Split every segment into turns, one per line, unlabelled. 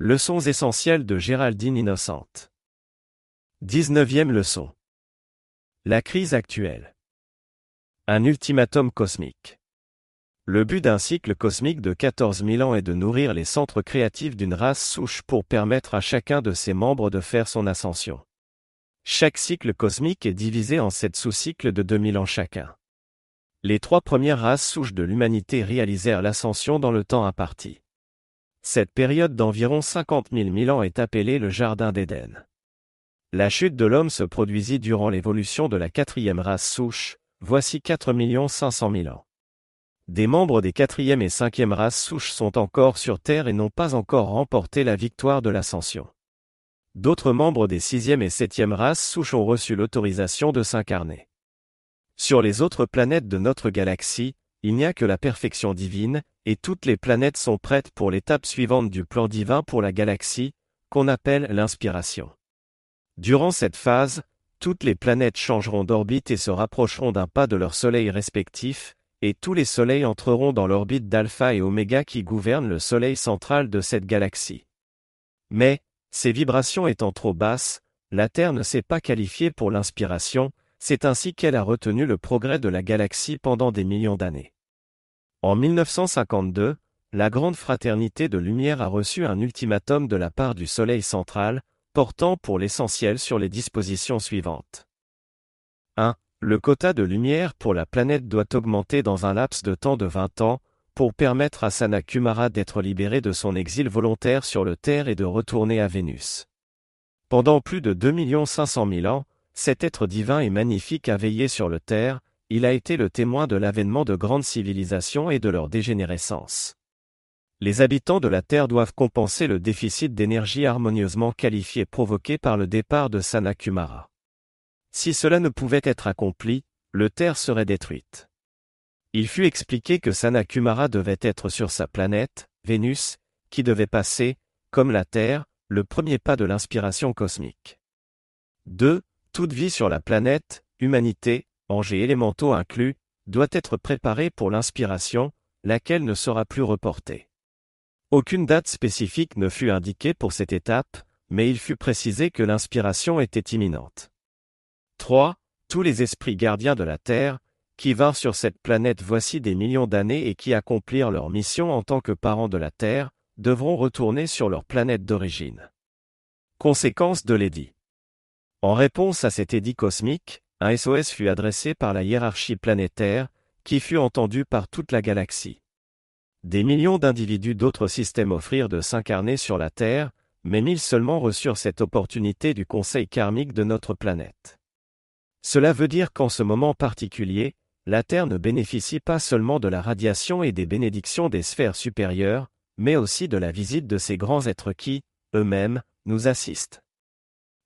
Leçons essentielles de Géraldine Innocente. 19e leçon. La crise actuelle. Un ultimatum cosmique. Le but d'un cycle cosmique de 14 000 ans est de nourrir les centres créatifs d'une race souche pour permettre à chacun de ses membres de faire son ascension. Chaque cycle cosmique est divisé en sept sous-cycles de 2000 ans chacun. Les trois premières races souches de l'humanité réalisèrent l'ascension dans le temps imparti. Cette période d'environ 50 000 ans est appelée le Jardin d'Éden. La chute de l'homme se produisit durant l'évolution de la quatrième race souche, voici 4 500 000 ans. Des membres des quatrième et cinquième races souches sont encore sur Terre et n'ont pas encore remporté la victoire de l'ascension. D'autres membres des sixième et septième races souches ont reçu l'autorisation de s'incarner. Sur les autres planètes de notre galaxie, il n'y a que la perfection divine, et toutes les planètes sont prêtes pour l'étape suivante du plan divin pour la galaxie, qu'on appelle l'inspiration. Durant cette phase, toutes les planètes changeront d'orbite et se rapprocheront d'un pas de leur soleil respectif, et tous les soleils entreront dans l'orbite d'Alpha et Oméga qui gouvernent le soleil central de cette galaxie. Mais, ces vibrations étant trop basses, la Terre ne s'est pas qualifiée pour l'inspiration, c'est ainsi qu'elle a retenu le progrès de la galaxie pendant des millions d'années. En 1952, la Grande Fraternité de Lumière a reçu un ultimatum de la part du Soleil central, portant pour l'essentiel sur les dispositions suivantes. 1 le quota de lumière pour la planète doit augmenter dans un laps de temps de 20 ans, pour permettre à Sana Kumara d'être libéré de son exil volontaire sur le Terre et de retourner à Vénus. Pendant plus de 2 500 000 ans, cet être divin et magnifique a veillé sur le Terre, il a été le témoin de l'avènement de grandes civilisations et de leur dégénérescence. Les habitants de la Terre doivent compenser le déficit d'énergie harmonieusement qualifié provoqué par le départ de Sana Kumara. Si cela ne pouvait être accompli, le Terre serait détruite. Il fut expliqué que Sanakumara devait être sur sa planète, Vénus, qui devait passer, comme la Terre, le premier pas de l'inspiration cosmique. 2. Toute vie sur la planète, humanité, anges élémentaux inclus, doit être préparée pour l'inspiration, laquelle ne sera plus reportée. Aucune date spécifique ne fut indiquée pour cette étape, mais il fut précisé que l'inspiration était imminente. 3. Tous les esprits gardiens de la Terre, qui vinrent sur cette planète voici des millions d'années et qui accomplirent leur mission en tant que parents de la Terre, devront retourner sur leur planète d'origine. Conséquence de l'édit. En réponse à cet édit cosmique, un SOS fut adressé par la hiérarchie planétaire, qui fut entendu par toute la galaxie. Des millions d'individus d'autres systèmes offrirent de s'incarner sur la Terre, mais mille seulement reçurent cette opportunité du conseil karmique de notre planète. Cela veut dire qu'en ce moment particulier, la Terre ne bénéficie pas seulement de la radiation et des bénédictions des sphères supérieures, mais aussi de la visite de ces grands êtres qui, eux-mêmes, nous assistent.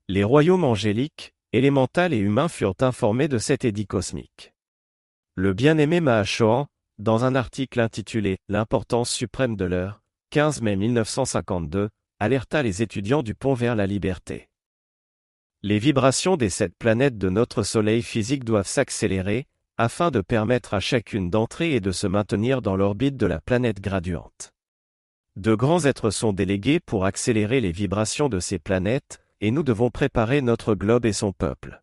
Les royaumes angéliques, élémentaux et humains furent informés de cet édit cosmique. Le bien-aimé Mahachohan, dans un article intitulé L'importance suprême de l'heure, 15 mai 1952, alerta les étudiants du pont vers la liberté. Les vibrations des sept planètes de notre Soleil physique doivent s'accélérer, afin de permettre à chacune d'entrer et de se maintenir dans l'orbite de la planète graduante. De grands êtres sont délégués pour accélérer les vibrations de ces planètes, et nous devons préparer notre globe et son peuple.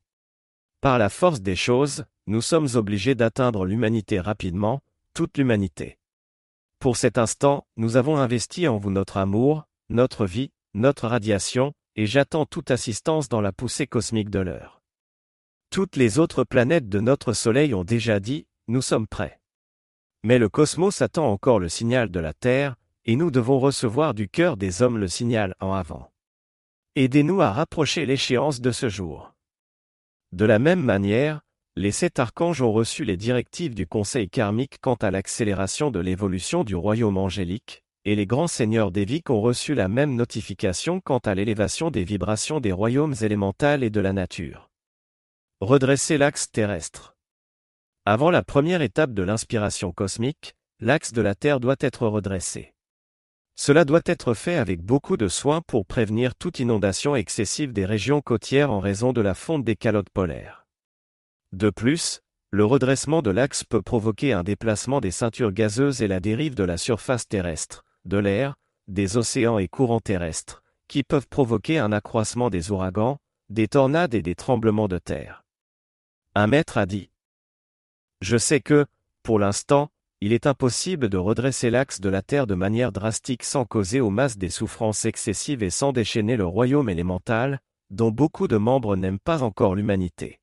Par la force des choses, nous sommes obligés d'atteindre l'humanité rapidement, toute l'humanité. Pour cet instant, nous avons investi en vous notre amour, notre vie, notre radiation, et j'attends toute assistance dans la poussée cosmique de l'heure. Toutes les autres planètes de notre Soleil ont déjà dit, nous sommes prêts. Mais le cosmos attend encore le signal de la Terre, et nous devons recevoir du cœur des hommes le signal en avant. Aidez-nous à rapprocher l'échéance de ce jour. De la même manière, les sept archanges ont reçu les directives du Conseil karmique quant à l'accélération de l'évolution du royaume angélique, et les grands seigneurs d'Évic ont reçu la même notification quant à l'élévation des vibrations des royaumes élémentaux et de la nature. Redresser l'axe terrestre. Avant la première étape de l'inspiration cosmique, l'axe de la Terre doit être redressé. Cela doit être fait avec beaucoup de soin pour prévenir toute inondation excessive des régions côtières en raison de la fonte des calottes polaires. De plus, le redressement de l'axe peut provoquer un déplacement des ceintures gazeuses et la dérive de la surface terrestre, de l'air, des océans et courants terrestres, qui peuvent provoquer un accroissement des ouragans, des tornades et des tremblements de terre. Un maître a dit. Je sais que, pour l'instant, il est impossible de redresser l'axe de la Terre de manière drastique sans causer aux masses des souffrances excessives et sans déchaîner le royaume élémental, dont beaucoup de membres n'aiment pas encore l'humanité.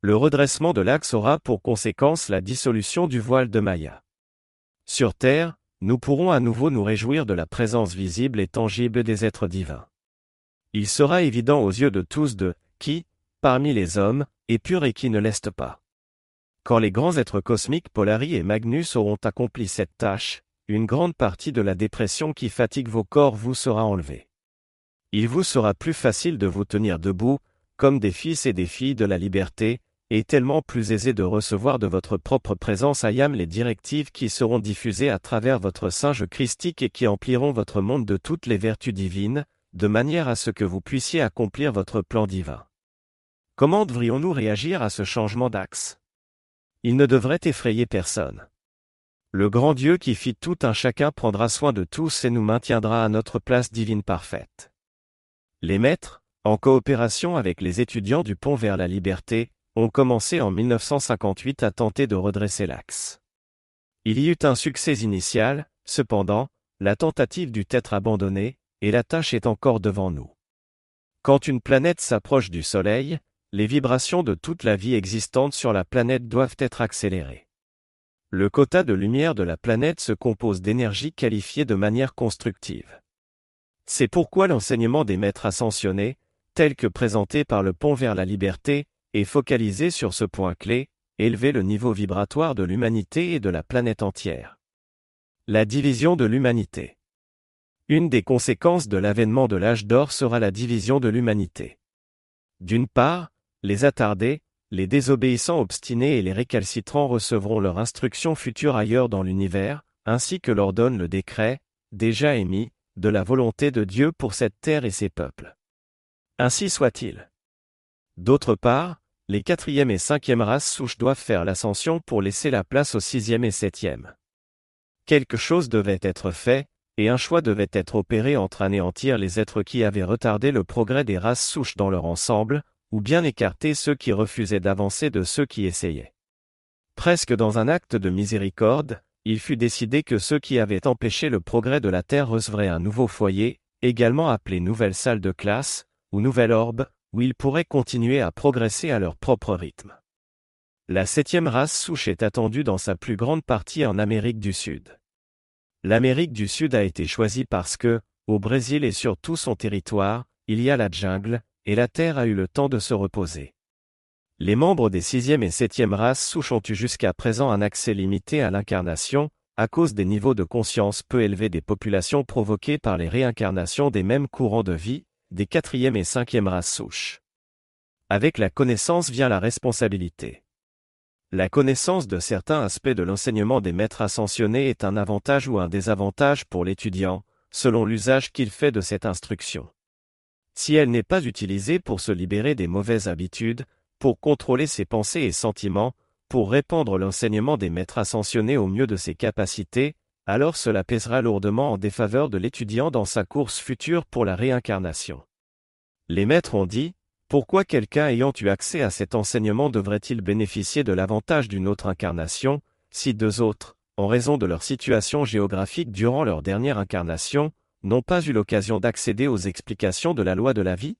Le redressement de l'axe aura pour conséquence la dissolution du voile de Maya. Sur Terre, nous pourrons à nouveau nous réjouir de la présence visible et tangible des êtres divins. Il sera évident aux yeux de tous de qui, parmi les hommes, est pur et qui ne l'est pas. Quand les grands êtres cosmiques Polari et Magnus auront accompli cette tâche, une grande partie de la dépression qui fatigue vos corps vous sera enlevée. Il vous sera plus facile de vous tenir debout, comme des fils et des filles de la liberté, et tellement plus aisé de recevoir de votre propre présence à Yam les directives qui seront diffusées à travers votre singe christique et qui empliront votre monde de toutes les vertus divines, de manière à ce que vous puissiez accomplir votre plan divin. Comment devrions-nous réagir à ce changement d'axe? Il ne devrait effrayer personne. Le grand Dieu qui fit tout un chacun prendra soin de tous et nous maintiendra à notre place divine parfaite. Les maîtres, en coopération avec les étudiants du pont vers la liberté, ont commencé en 1958 à tenter de redresser l'axe. Il y eut un succès initial, cependant, la tentative dut être abandonnée, et la tâche est encore devant nous. Quand une planète s'approche du Soleil, les vibrations de toute la vie existante sur la planète doivent être accélérées. Le quota de lumière de la planète se compose d'énergie qualifiée de manière constructive. C'est pourquoi l'enseignement des maîtres ascensionnés, tel que présenté par le pont vers la liberté, et focaliser sur ce point clé, élever le niveau vibratoire de l'humanité et de la planète entière. La division de l'humanité. Une des conséquences de l'avènement de l'âge d'or sera la division de l'humanité. D'une part, les attardés, les désobéissants obstinés et les récalcitrants recevront leur instruction future ailleurs dans l'univers, ainsi que l'ordonne le décret, déjà émis, de la volonté de Dieu pour cette terre et ses peuples. Ainsi soit-il. D'autre part, les quatrième et cinquième races souches doivent faire l'ascension pour laisser la place aux sixième et septième. Quelque chose devait être fait, et un choix devait être opéré entre anéantir les êtres qui avaient retardé le progrès des races souches dans leur ensemble, ou bien écarter ceux qui refusaient d'avancer de ceux qui essayaient. Presque dans un acte de miséricorde, il fut décidé que ceux qui avaient empêché le progrès de la Terre recevraient un nouveau foyer, également appelé nouvelle salle de classe, ou nouvelle orbe, où ils pourraient continuer à progresser à leur propre rythme. La septième race souche est attendue dans sa plus grande partie en Amérique du Sud. L'Amérique du Sud a été choisie parce que, au Brésil et sur tout son territoire, il y a la jungle, et la Terre a eu le temps de se reposer. Les membres des sixième et septième races souches ont eu jusqu'à présent un accès limité à l'incarnation, à cause des niveaux de conscience peu élevés des populations provoqués par les réincarnations des mêmes courants de vie, des quatrième et cinquième races souches. Avec la connaissance vient la responsabilité. La connaissance de certains aspects de l'enseignement des maîtres ascensionnés est un avantage ou un désavantage pour l'étudiant, selon l'usage qu'il fait de cette instruction. Si elle n'est pas utilisée pour se libérer des mauvaises habitudes, pour contrôler ses pensées et sentiments, pour répandre l'enseignement des maîtres ascensionnés au mieux de ses capacités, alors cela pèsera lourdement en défaveur de l'étudiant dans sa course future pour la réincarnation. Les maîtres ont dit, pourquoi quelqu'un ayant eu accès à cet enseignement devrait-il bénéficier de l'avantage d'une autre incarnation, si deux autres, en raison de leur situation géographique durant leur dernière incarnation, n'ont pas eu l'occasion d'accéder aux explications de la loi de la vie?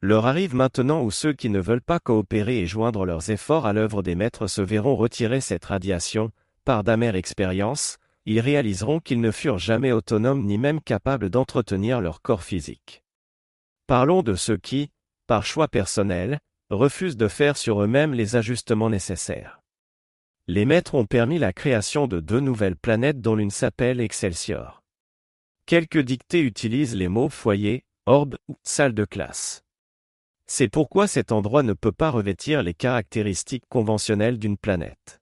Leur arrive maintenant où ceux qui ne veulent pas coopérer et joindre leurs efforts à l'œuvre des maîtres se verront retirer cette radiation, par d'amères expériences, ils réaliseront qu'ils ne furent jamais autonomes ni même capables d'entretenir leur corps physique. Parlons de ceux qui, par choix personnel, refusent de faire sur eux-mêmes les ajustements nécessaires. Les maîtres ont permis la création de deux nouvelles planètes dont l'une s'appelle Excelsior. Quelques dictées utilisent les mots foyer, orbe ou salle de classe. C'est pourquoi cet endroit ne peut pas revêtir les caractéristiques conventionnelles d'une planète.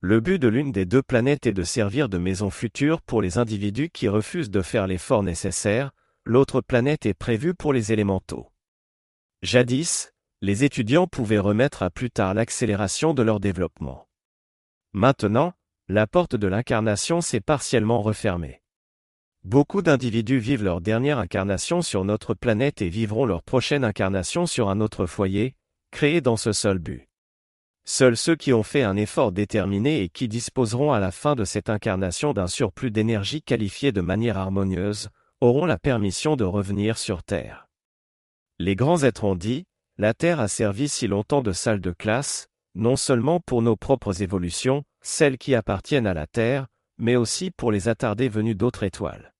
Le but de l'une des deux planètes est de servir de maison future pour les individus qui refusent de faire l'effort nécessaire, l'autre planète est prévue pour les élémentaux. Jadis, les étudiants pouvaient remettre à plus tard l'accélération de leur développement. Maintenant, la porte de l'incarnation s'est partiellement refermée. Beaucoup d'individus vivent leur dernière incarnation sur notre planète et vivront leur prochaine incarnation sur un autre foyer, créé dans ce seul but. Seuls ceux qui ont fait un effort déterminé et qui disposeront à la fin de cette incarnation d'un surplus d'énergie qualifié de manière harmonieuse, auront la permission de revenir sur Terre. Les grands êtres ont dit, la Terre a servi si longtemps de salle de classe, non seulement pour nos propres évolutions, celles qui appartiennent à la Terre, mais aussi pour les attardés venus d'autres étoiles.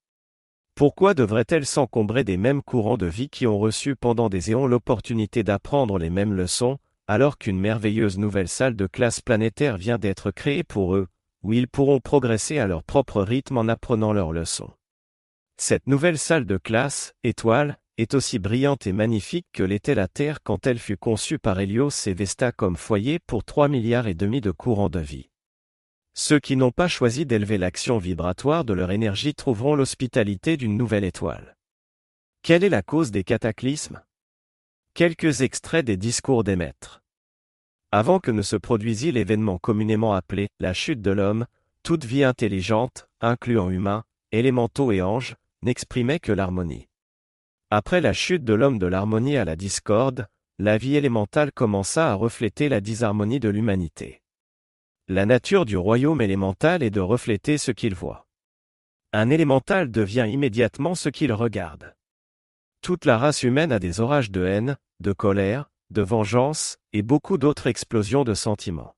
Pourquoi devrait-elle s'encombrer des mêmes courants de vie qui ont reçu pendant des éons l'opportunité d'apprendre les mêmes leçons, alors qu'une merveilleuse nouvelle salle de classe planétaire vient d'être créée pour eux, où ils pourront progresser à leur propre rythme en apprenant leurs leçons? Cette nouvelle salle de classe, étoile, est aussi brillante et magnifique que l'était la Terre quand elle fut conçue par Hélios et Vesta comme foyer pour 3 milliards et demi de courants de vie. Ceux qui n'ont pas choisi d'élever l'action vibratoire de leur énergie trouveront l'hospitalité d'une nouvelle étoile. Quelle est la cause des cataclysmes? Quelques extraits des discours des maîtres. Avant que ne se produisit l'événement communément appelé la chute de l'homme, toute vie intelligente, incluant humains, élémentaux et anges, n'exprimait que l'harmonie. Après la chute de l'homme de l'harmonie à la discorde, la vie élémentale commença à refléter la disharmonie de l'humanité. La nature du royaume élémental est de refléter ce qu'il voit. Un élémental devient immédiatement ce qu'il regarde. Toute la race humaine a des orages de haine, de colère, de vengeance, et beaucoup d'autres explosions de sentiments.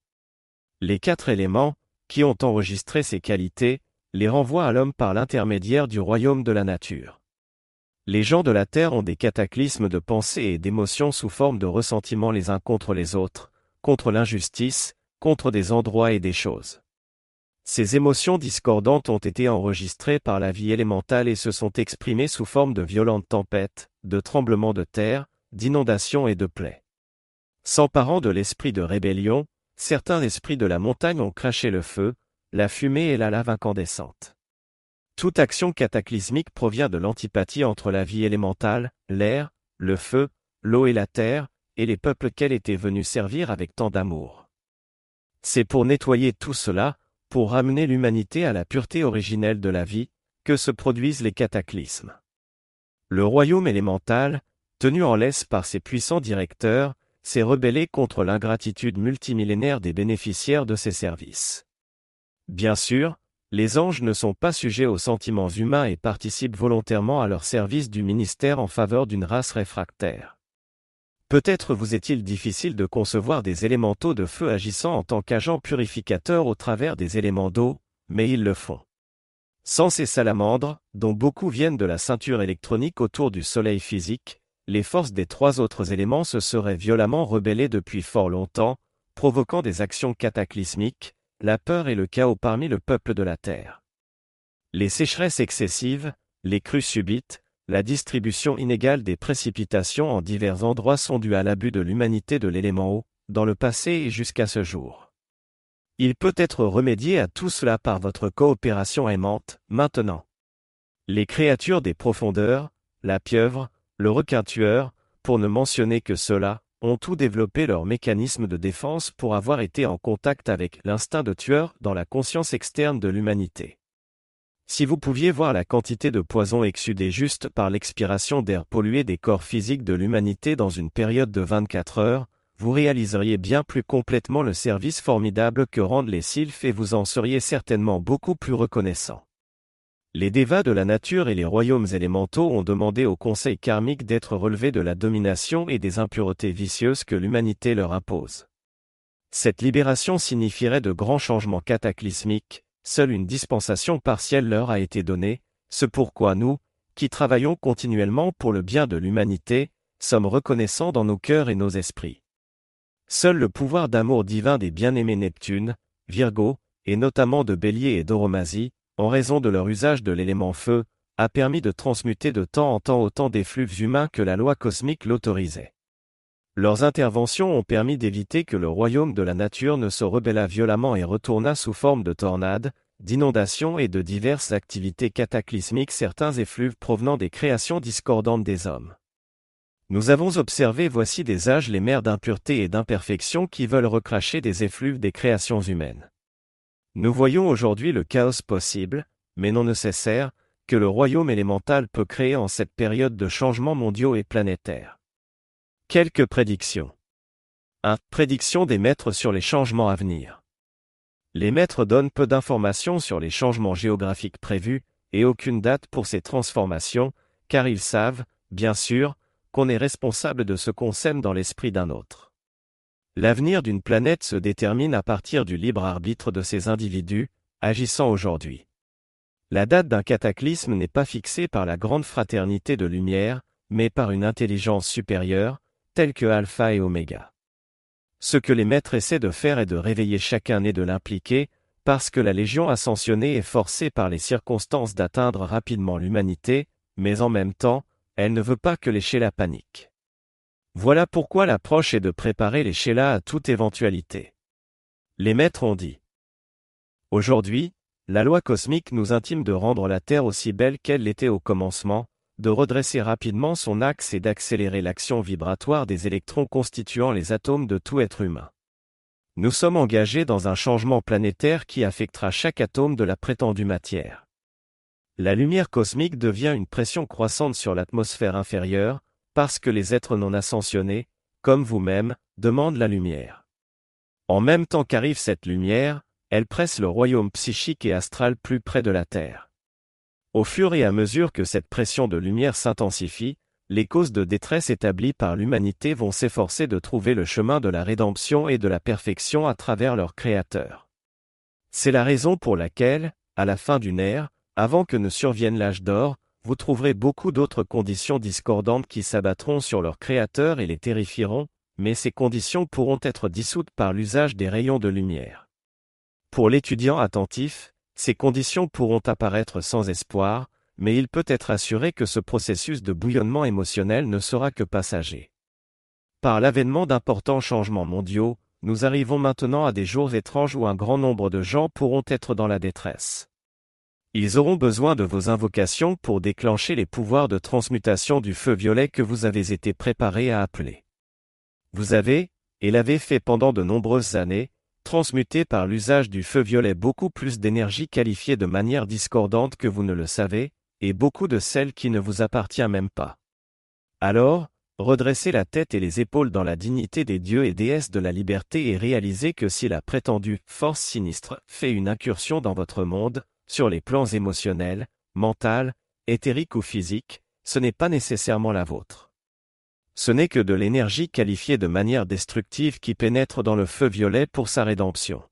Les quatre éléments, qui ont enregistré ces qualités, les renvoient à l'homme par l'intermédiaire du royaume de la nature. Les gens de la Terre ont des cataclysmes de pensée et d'émotions sous forme de ressentiments les uns contre les autres, contre l'injustice, contre des endroits et des choses. Ces émotions discordantes ont été enregistrées par la vie élémentale et se sont exprimées sous forme de violentes tempêtes, de tremblements de terre, d'inondations et de plaies. S'emparant de l'esprit de rébellion, certains esprits de la montagne ont craché le feu, la fumée et la lave incandescente. Toute action cataclysmique provient de l'antipathie entre la vie élémentale, l'air, le feu, l'eau et la terre, et les peuples qu'elle était venue servir avec tant d'amour. C'est pour nettoyer tout cela, pour ramener l'humanité à la pureté originelle de la vie, que se produisent les cataclysmes. Le royaume élémental, tenu en laisse par ses puissants directeurs, s'est rebellé contre l'ingratitude multimillénaire des bénéficiaires de ses services. Bien sûr, les anges ne sont pas sujets aux sentiments humains et participent volontairement à leur service du ministère en faveur d'une race réfractaire. Peut-être vous est-il difficile de concevoir des élémentaux de feu agissant en tant qu'agents purificateurs au travers des éléments d'eau, mais ils le font. Sans ces salamandres, dont beaucoup viennent de la ceinture électronique autour du Soleil physique, les forces des trois autres éléments se seraient violemment rebellées depuis fort longtemps, provoquant des actions cataclysmiques, la peur et le chaos parmi le peuple de la Terre. Les sécheresses excessives, les crues subites, la distribution inégale des précipitations en divers endroits sont dues à l'abus de l'humanité de l'élément eau, dans le passé et jusqu'à ce jour. Il peut être remédié à tout cela par votre coopération aimante, maintenant. Les créatures des profondeurs, la pieuvre, le requin tueur, pour ne mentionner que cela, ont tout développé leur mécanisme de défense pour avoir été en contact avec l'instinct de tueur dans la conscience externe de l'humanité. Si vous pouviez voir la quantité de poison exsudé juste par l'expiration d'air pollué des corps physiques de l'humanité dans une période de 24 heures, vous réaliseriez bien plus complètement le service formidable que rendent les sylphes et vous en seriez certainement beaucoup plus reconnaissant. Les dévas de la nature et les royaumes élémentaux ont demandé au conseil karmique d'être relevés de la domination et des impuretés vicieuses que l'humanité leur impose. Cette libération signifierait de grands changements cataclysmiques, seule une dispensation partielle leur a été donnée, ce pourquoi nous, qui travaillons continuellement pour le bien de l'humanité, sommes reconnaissants dans nos cœurs et nos esprits. Seul le pouvoir d'amour divin des bien-aimés Neptune, Virgo, et notamment de Bélier et d'Oromasie, en raison de leur usage de l'élément feu, a permis de transmuter de temps en temps autant d'effluves humains que la loi cosmique l'autorisait. Leurs interventions ont permis d'éviter que le royaume de la nature ne se rebella violemment et retourna sous forme de tornades, d'inondations et de diverses activités cataclysmiques certains effluves provenant des créations discordantes des hommes. Nous avons observé voici des âges les mers d'impureté et d'imperfection qui veulent recracher des effluves des créations humaines. Nous voyons aujourd'hui le chaos possible, mais non nécessaire, que le royaume élémental peut créer en cette période de changements mondiaux et planétaires. Quelques prédictions. 1. Prédiction des maîtres sur les changements à venir. Les maîtres donnent peu d'informations sur les changements géographiques prévus, et aucune date pour ces transformations, car ils savent, bien sûr, qu'on est responsable de ce qu'on sème dans l'esprit d'un autre. L'avenir d'une planète se détermine à partir du libre arbitre de ces individus, agissant aujourd'hui. La date d'un cataclysme n'est pas fixée par la grande fraternité de lumière, mais par une intelligence supérieure, telle que Alpha et Oméga. Ce que les maîtres essaient de faire est de réveiller chacun et de l'impliquer, parce que la Légion ascensionnée est forcée par les circonstances d'atteindre rapidement l'humanité, mais en même temps, elle ne veut pas que les Sheila paniquent. Voilà pourquoi l'approche est de préparer les Sheila à toute éventualité. Les maîtres ont dit. Aujourd'hui, la loi cosmique nous intime de rendre la Terre aussi belle qu'elle l'était au commencement, de redresser rapidement son axe et d'accélérer l'action vibratoire des électrons constituant les atomes de tout être humain. Nous sommes engagés dans un changement planétaire qui affectera chaque atome de la prétendue matière. La lumière cosmique devient une pression croissante sur l'atmosphère inférieure, parce que les êtres non ascensionnés, comme vous-même, demandent la lumière. En même temps qu'arrive cette lumière, elle presse le royaume psychique et astral plus près de la Terre. Au fur et à mesure que cette pression de lumière s'intensifie, les causes de détresse établies par l'humanité vont s'efforcer de trouver le chemin de la rédemption et de la perfection à travers leur Créateur. C'est la raison pour laquelle, à la fin d'une ère, avant que ne survienne l'âge d'or, vous trouverez beaucoup d'autres conditions discordantes qui s'abattront sur leur Créateur et les terrifieront, mais ces conditions pourront être dissoutes par l'usage des rayons de lumière. Pour l'étudiant attentif, ces conditions pourront apparaître sans espoir, mais il peut être assuré que ce processus de bouillonnement émotionnel ne sera que passager. Par l'avènement d'importants changements mondiaux, nous arrivons maintenant à des jours étranges où un grand nombre de gens pourront être dans la détresse. Ils auront besoin de vos invocations pour déclencher les pouvoirs de transmutation du feu violet que vous avez été préparés à appeler. Vous avez, et l'avez fait pendant de nombreuses années, transmuté par l'usage du feu violet beaucoup plus d'énergie qualifiée de manière discordante que vous ne le savez, et beaucoup de celle qui ne vous appartient même pas. Alors, redressez la tête et les épaules dans la dignité des dieux et déesses de la liberté et réalisez que si la prétendue force sinistre fait une incursion dans votre monde, sur les plans émotionnels, mental, éthérique ou physique, ce n'est pas nécessairement la vôtre. Ce n'est que de l'énergie qualifiée de manière destructive qui pénètre dans le feu violet pour sa rédemption.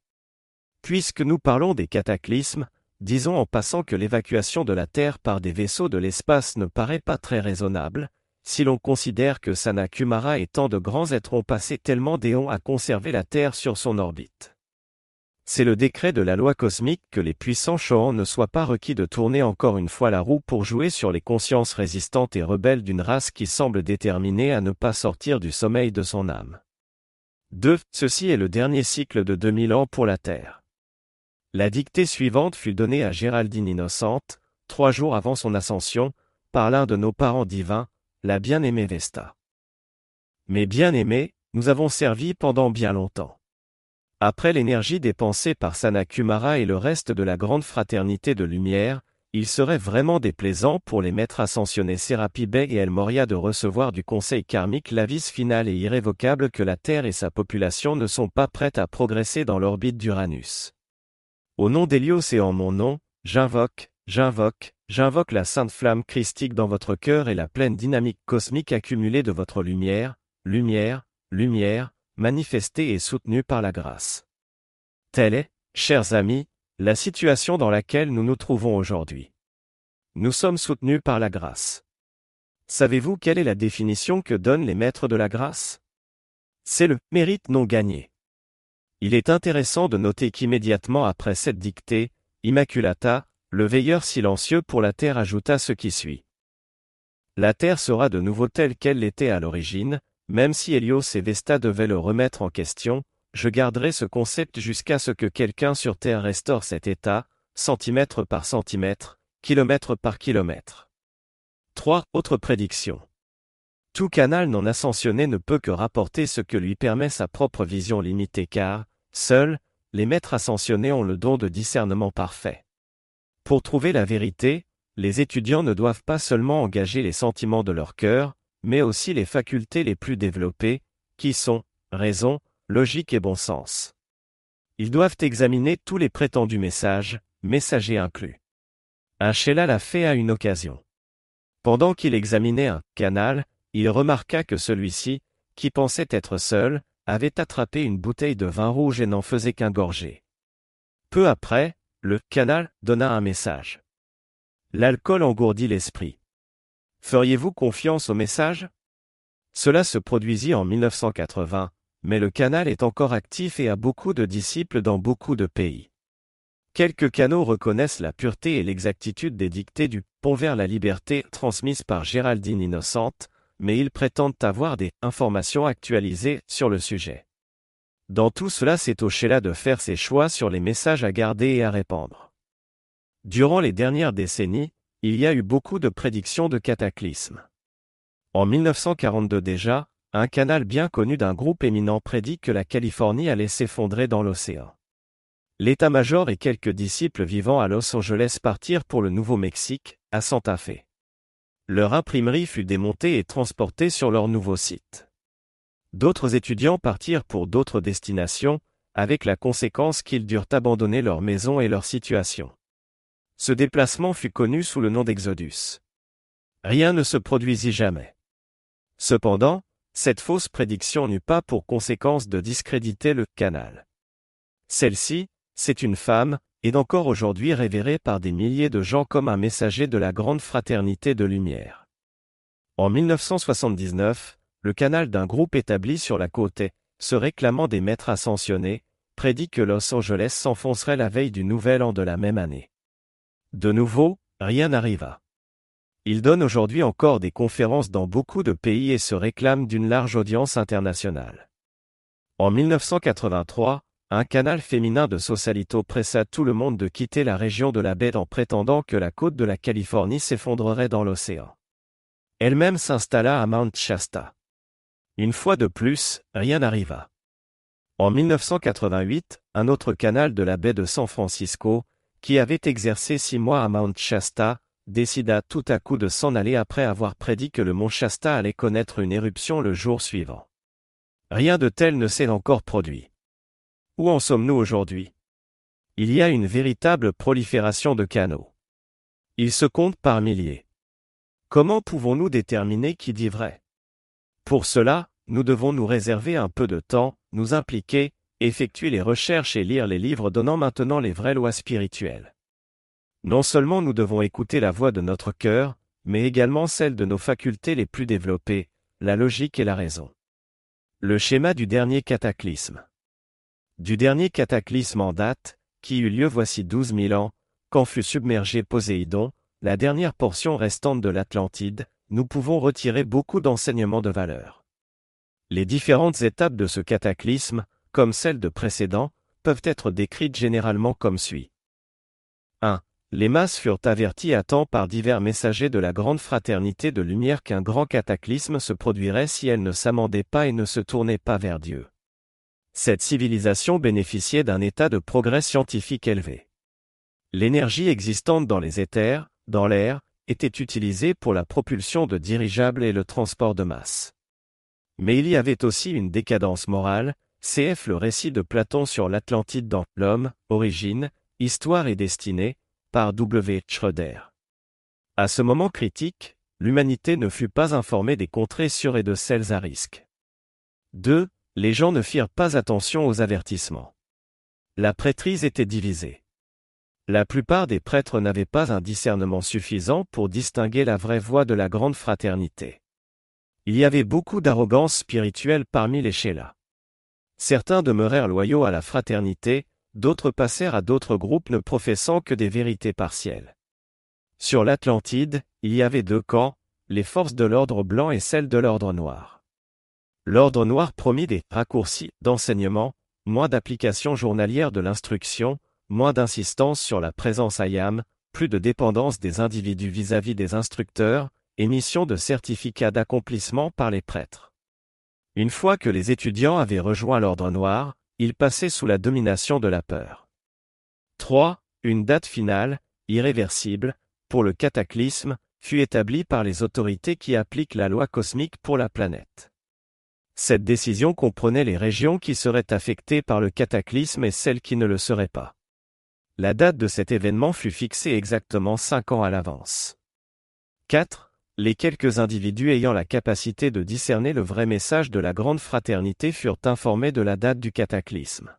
Puisque nous parlons des cataclysmes, Disons en passant que l'évacuation de la Terre par des vaisseaux de l'espace ne paraît pas très raisonnable, si l'on considère que Sanakumara et tant de grands êtres ont passé tellement d'éons à conserver la Terre sur son orbite. C'est le décret de la loi cosmique que les puissants Shohan ne soient pas requis de tourner encore une fois la roue pour jouer sur les consciences résistantes et rebelles d'une race qui semble déterminée à ne pas sortir du sommeil de son âme. 2. Ceci est le dernier cycle de 2000 ans pour la Terre. La dictée suivante fut donnée à Géraldine innocente, trois jours avant son ascension, par l'un de nos parents divins, la bien-aimée Vesta. Mais bien-aimés, nous avons servi pendant bien longtemps. Après l'énergie dépensée par Sanakumara et le reste de la grande fraternité de lumière, il serait vraiment déplaisant pour les maîtres ascensionnés Serapi Bey et El Moria de recevoir du conseil karmique l'avis final et irrévocable que la Terre et sa population ne sont pas prêtes à progresser dans l'orbite d'Uranus. Au nom d'Hélios et en mon nom, j'invoque, j'invoque, j'invoque la sainte flamme christique dans votre cœur et la pleine dynamique cosmique accumulée de votre lumière, lumière, lumière, manifestée et soutenue par la grâce. Telle est, chers amis, la situation dans laquelle nous nous trouvons aujourd'hui. Nous sommes soutenus par la grâce. Savez-vous quelle est la définition que donnent les maîtres de la grâce? C'est le mérite non gagné. Il est intéressant de noter qu'immédiatement après cette dictée, Immaculata, le veilleur silencieux pour la terre ajouta ce qui suit. La terre sera de nouveau telle qu'elle l'était à l'origine, même si Hélios et Vesta devaient le remettre en question, je garderai ce concept jusqu'à ce que quelqu'un sur Terre restaure cet état, centimètre par centimètre, kilomètre par kilomètre. 3. Autre prédiction. Tout canal non ascensionné ne peut que rapporter ce que lui permet sa propre vision limitée car, seuls, les maîtres ascensionnés ont le don de discernement parfait. Pour trouver la vérité, les étudiants ne doivent pas seulement engager les sentiments de leur cœur, mais aussi les facultés les plus développées, qui sont raison, logique et bon sens. Ils doivent examiner tous les prétendus messages, messagers inclus. Un Sheila l'a fait à une occasion. Pendant qu'il examinait un canal, il remarqua que celui-ci, qui pensait être seul, avait attrapé une bouteille de vin rouge et n'en faisait qu'un gorgé. Peu après, le canal donna un message. L'alcool engourdit l'esprit. Feriez-vous confiance au message? Cela se produisit en 1980, mais le canal est encore actif et a beaucoup de disciples dans beaucoup de pays. Quelques canaux reconnaissent la pureté et l'exactitude des dictées du Pont vers la liberté transmises par Géraldine Innocente, mais ils prétendent avoir des informations actualisées sur le sujet. Dans tout cela, c'est au Sheila de faire ses choix sur les messages à garder et à répandre. Durant les dernières décennies, il y a eu beaucoup de prédictions de cataclysmes. En 1942 déjà, un canal bien connu d'un groupe éminent prédit que la Californie allait s'effondrer dans l'océan. L'état-major et quelques disciples vivant à Los Angeles partirent pour le Nouveau-Mexique, à Santa Fe. Leur imprimerie fut démontée et transportée sur leur nouveau site. D'autres étudiants partirent pour d'autres destinations, avec la conséquence qu'ils durent abandonner leur maison et leur situation. Ce déplacement fut connu sous le nom d'Exodus. Rien ne se produisit jamais. Cependant, cette fausse prédiction n'eut pas pour conséquence de discréditer le canal. Celle-ci, c'est une femme, et encore aujourd'hui révérée par des milliers de gens comme un messager de la grande fraternité de lumière. En 1979, le canal d'un groupe établi sur la côte est, se réclamant des maîtres ascensionnés, prédit que Los Angeles s'enfoncerait la veille du nouvel an de la même année. De nouveau, rien n'arriva. Il donne aujourd'hui encore des conférences dans beaucoup de pays et se réclame d'une large audience internationale. En 1983, un canal féminin de Sausalito pressa tout le monde de quitter la région de la baie en prétendant que la côte de la Californie s'effondrerait dans l'océan. Elle-même s'installa à Mount Shasta. Une fois de plus, rien n'arriva. En 1988, un autre canal de la baie de San Francisco, qui avait exercé six mois à Mount Shasta, décida tout à coup de s'en aller après avoir prédit que le mont Shasta allait connaître une éruption le jour suivant. Rien de tel ne s'est encore produit. Où en sommes-nous aujourd'hui? Il y a une véritable prolifération de canaux. Ils se comptent par milliers. Comment pouvons-nous déterminer qui dit vrai? Pour cela, nous devons nous réserver un peu de temps, nous impliquer, effectuer les recherches et lire les livres donnant maintenant les vraies lois spirituelles. Non seulement nous devons écouter la voix de notre cœur, mais également celle de nos facultés les plus développées, la logique et la raison. Le schéma du dernier cataclysme. Du dernier cataclysme en date, qui eut lieu voici douze mille ans, quand fut submergé Poséidon, la dernière portion restante de l'Atlantide, nous pouvons retirer beaucoup d'enseignements de valeur. Les différentes étapes de ce cataclysme, comme celles de précédents, peuvent être décrites généralement comme suit. 1. Les masses furent averties à temps par divers messagers de la grande fraternité de lumière qu'un grand cataclysme se produirait si elles ne s'amendaient pas et ne se tournaient pas vers Dieu. Cette civilisation bénéficiait d'un état de progrès scientifique élevé. L'énergie existante dans les éthers, dans l'air, était utilisée pour la propulsion de dirigeables et le transport de masse. Mais il y avait aussi une décadence morale, Cf. le récit de Platon sur l'Atlantide dans L'homme, origine, histoire et destinée, par W. Schroeder. À ce moment critique, l'humanité ne fut pas informée des contrées sûres et de celles à risque. 2. Les gens ne firent pas attention aux avertissements. La prêtrise était divisée. La plupart des prêtres n'avaient pas un discernement suffisant pour distinguer la vraie voie de la grande fraternité. Il y avait beaucoup d'arrogance spirituelle parmi les Shélas. Certains demeurèrent loyaux à la fraternité, d'autres passèrent à d'autres groupes ne professant que des vérités partielles. Sur l'Atlantide, il y avait deux camps, les forces de l'ordre blanc et celles de l'ordre noir. L'ordre noir promit des raccourcis d'enseignement, moins d'application journalière de l'instruction, moins d'insistance sur la présence IAM, plus de dépendance des individus vis-à-vis -vis des instructeurs, émission de certificats d'accomplissement par les prêtres. Une fois que les étudiants avaient rejoint l'ordre noir, ils passaient sous la domination de la peur. 3. Une date finale, irréversible, pour le cataclysme, fut établie par les autorités qui appliquent la loi cosmique pour la planète. Cette décision comprenait les régions qui seraient affectées par le cataclysme et celles qui ne le seraient pas. La date de cet événement fut fixée exactement cinq ans à l'avance. 4. Les quelques individus ayant la capacité de discerner le vrai message de la grande fraternité furent informés de la date du cataclysme.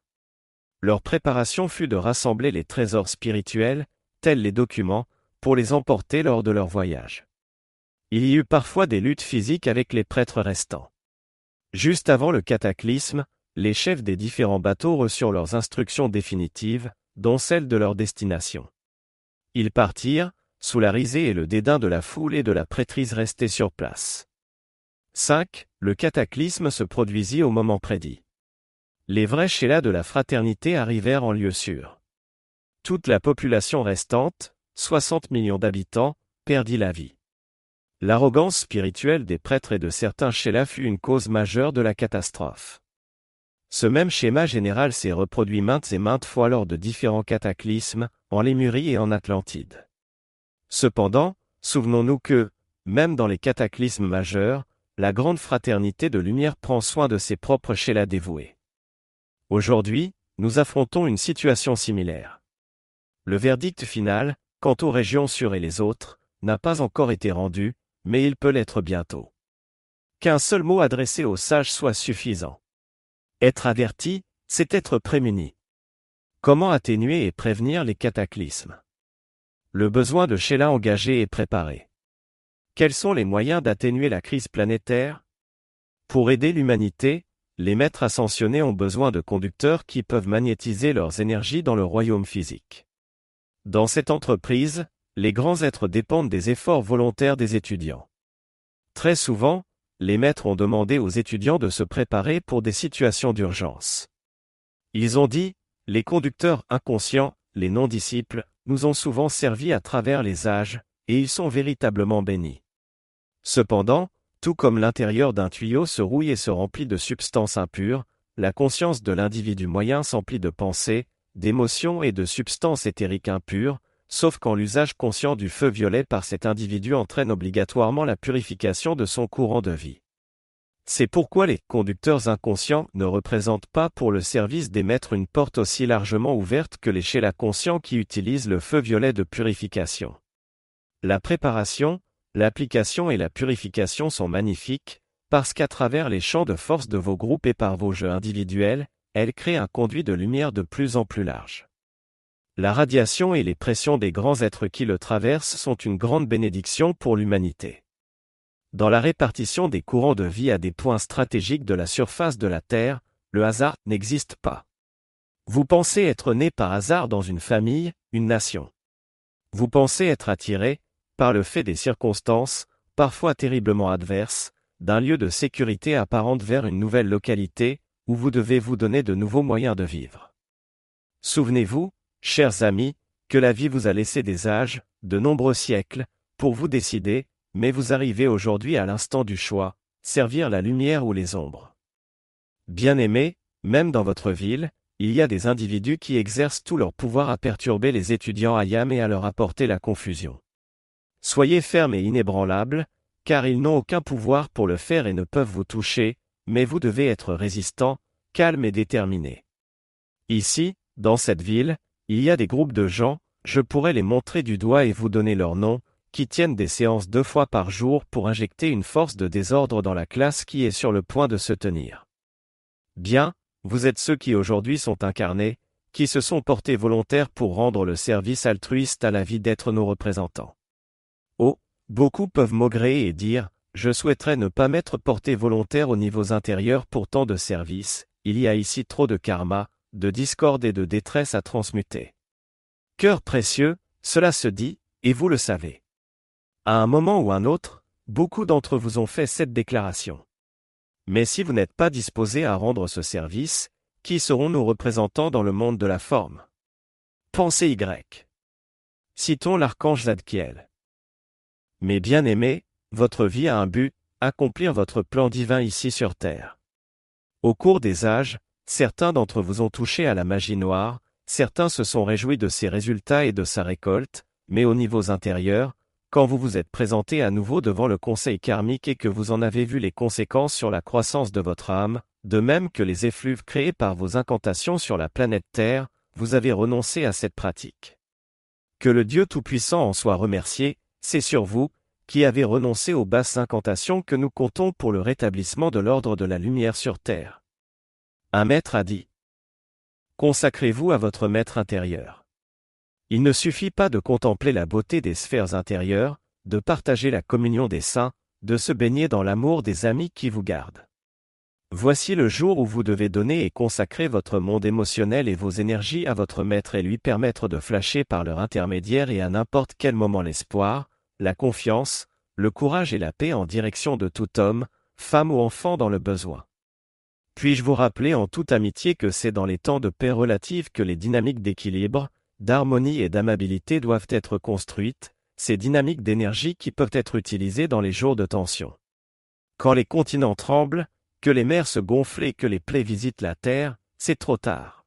Leur préparation fut de rassembler les trésors spirituels, tels les documents, pour les emporter lors de leur voyage. Il y eut parfois des luttes physiques avec les prêtres restants. Juste avant le cataclysme, les chefs des différents bateaux reçurent leurs instructions définitives, dont celles de leur destination. Ils partirent, sous la risée et le dédain de la foule et de la prêtrise restée sur place. 5. Le cataclysme se produisit au moment prédit. Les vrais chélats de la fraternité arrivèrent en lieu sûr. Toute la population restante, 60 millions d'habitants, perdit la vie. L'arrogance spirituelle des prêtres et de certains chélats fut une cause majeure de la catastrophe. Ce même schéma général s'est reproduit maintes et maintes fois lors de différents cataclysmes, en Lémurie et en Atlantide. Cependant, souvenons-nous que, même dans les cataclysmes majeurs, la grande fraternité de lumière prend soin de ses propres chélats dévoués. Aujourd'hui, nous affrontons une situation similaire. Le verdict final, quant aux régions sûres et les autres, n'a pas encore été rendu, mais il peut l'être bientôt. Qu'un seul mot adressé aux sages soit suffisant. Être averti, c'est être prémuni. Comment atténuer et prévenir les cataclysmes? Le besoin de Sheila engagé et préparé. Quels sont les moyens d'atténuer la crise planétaire? Pour aider l'humanité, les maîtres ascensionnés ont besoin de conducteurs qui peuvent magnétiser leurs énergies dans le royaume physique. Dans cette entreprise, les grands êtres dépendent des efforts volontaires des étudiants. Très souvent, les maîtres ont demandé aux étudiants de se préparer pour des situations d'urgence. Ils ont dit, les conducteurs inconscients, les non-disciples, nous ont souvent servi à travers les âges, et ils sont véritablement bénis. Cependant, tout comme l'intérieur d'un tuyau se rouille et se remplit de substances impures, la conscience de l'individu moyen s'emplit de pensées, d'émotions et de substances éthériques impures, sauf quand l'usage conscient du feu violet par cet individu entraîne obligatoirement la purification de son courant de vie. C'est pourquoi les conducteurs inconscients ne représentent pas pour le service des maîtres une porte aussi largement ouverte que les chez conscients qui utilisent le feu violet de purification. La préparation, l'application et la purification sont magnifiques, parce qu'à travers les champs de force de vos groupes et par vos jeux individuels, elles créent un conduit de lumière de plus en plus large. La radiation et les pressions des grands êtres qui le traversent sont une grande bénédiction pour l'humanité. Dans la répartition des courants de vie à des points stratégiques de la surface de la Terre, le hasard n'existe pas. Vous pensez être né par hasard dans une famille, une nation. Vous pensez être attiré, par le fait des circonstances, parfois terriblement adverses, d'un lieu de sécurité apparente vers une nouvelle localité, où vous devez vous donner de nouveaux moyens de vivre. Souvenez-vous, Chers amis, que la vie vous a laissé des âges, de nombreux siècles, pour vous décider, mais vous arrivez aujourd'hui à l'instant du choix, servir la lumière ou les ombres. Bien-aimés, même dans votre ville, il y a des individus qui exercent tout leur pouvoir à perturber les étudiants à Yam et à leur apporter la confusion. Soyez fermes et inébranlables, car ils n'ont aucun pouvoir pour le faire et ne peuvent vous toucher, mais vous devez être résistant, calme et déterminé. Ici, dans cette ville, il y a des groupes de gens, je pourrais les montrer du doigt et vous donner leur nom, qui tiennent des séances deux fois par jour pour injecter une force de désordre dans la classe qui est sur le point de se tenir. Bien, vous êtes ceux qui aujourd'hui sont incarnés, qui se sont portés volontaires pour rendre le service altruiste à la vie d'être nos représentants. Oh, beaucoup peuvent maugréer et dire, je souhaiterais ne pas m'être porté volontaire aux niveaux intérieurs pour tant de services, il y a ici trop de karma, de discorde et de détresse à transmuter. Cœur précieux, cela se dit, et vous le savez. À un moment ou un autre, beaucoup d'entre vous ont fait cette déclaration. Mais si vous n'êtes pas disposé à rendre ce service, qui seront nos représentants dans le monde de la forme? Pensez Y. Citons l'archange Zadkiel. Mais bien aimé, votre vie a un but, accomplir votre plan divin ici sur Terre. Au cours des âges, Certains d'entre vous ont touché à la magie noire, certains se sont réjouis de ses résultats et de sa récolte, mais aux niveaux intérieurs, quand vous vous êtes présenté à nouveau devant le conseil karmique et que vous en avez vu les conséquences sur la croissance de votre âme, de même que les effluves créés par vos incantations sur la planète Terre, vous avez renoncé à cette pratique. Que le Dieu Tout-Puissant en soit remercié, c'est sur vous, qui avez renoncé aux basses incantations que nous comptons pour le rétablissement de l'ordre de la lumière sur Terre. Un maître a dit. Consacrez-vous à votre maître intérieur. Il ne suffit pas de contempler la beauté des sphères intérieures, de partager la communion des saints, de se baigner dans l'amour des amis qui vous gardent. Voici le jour où vous devez donner et consacrer votre monde émotionnel et vos énergies à votre maître et lui permettre de flasher par leur intermédiaire et à n'importe quel moment l'espoir, la confiance, le courage et la paix en direction de tout homme, femme ou enfant dans le besoin. Puis-je vous rappeler en toute amitié que c'est dans les temps de paix relative que les dynamiques d'équilibre, d'harmonie et d'amabilité doivent être construites, ces dynamiques d'énergie qui peuvent être utilisées dans les jours de tension. Quand les continents tremblent, que les mers se gonflent et que les plaies visitent la terre, c'est trop tard.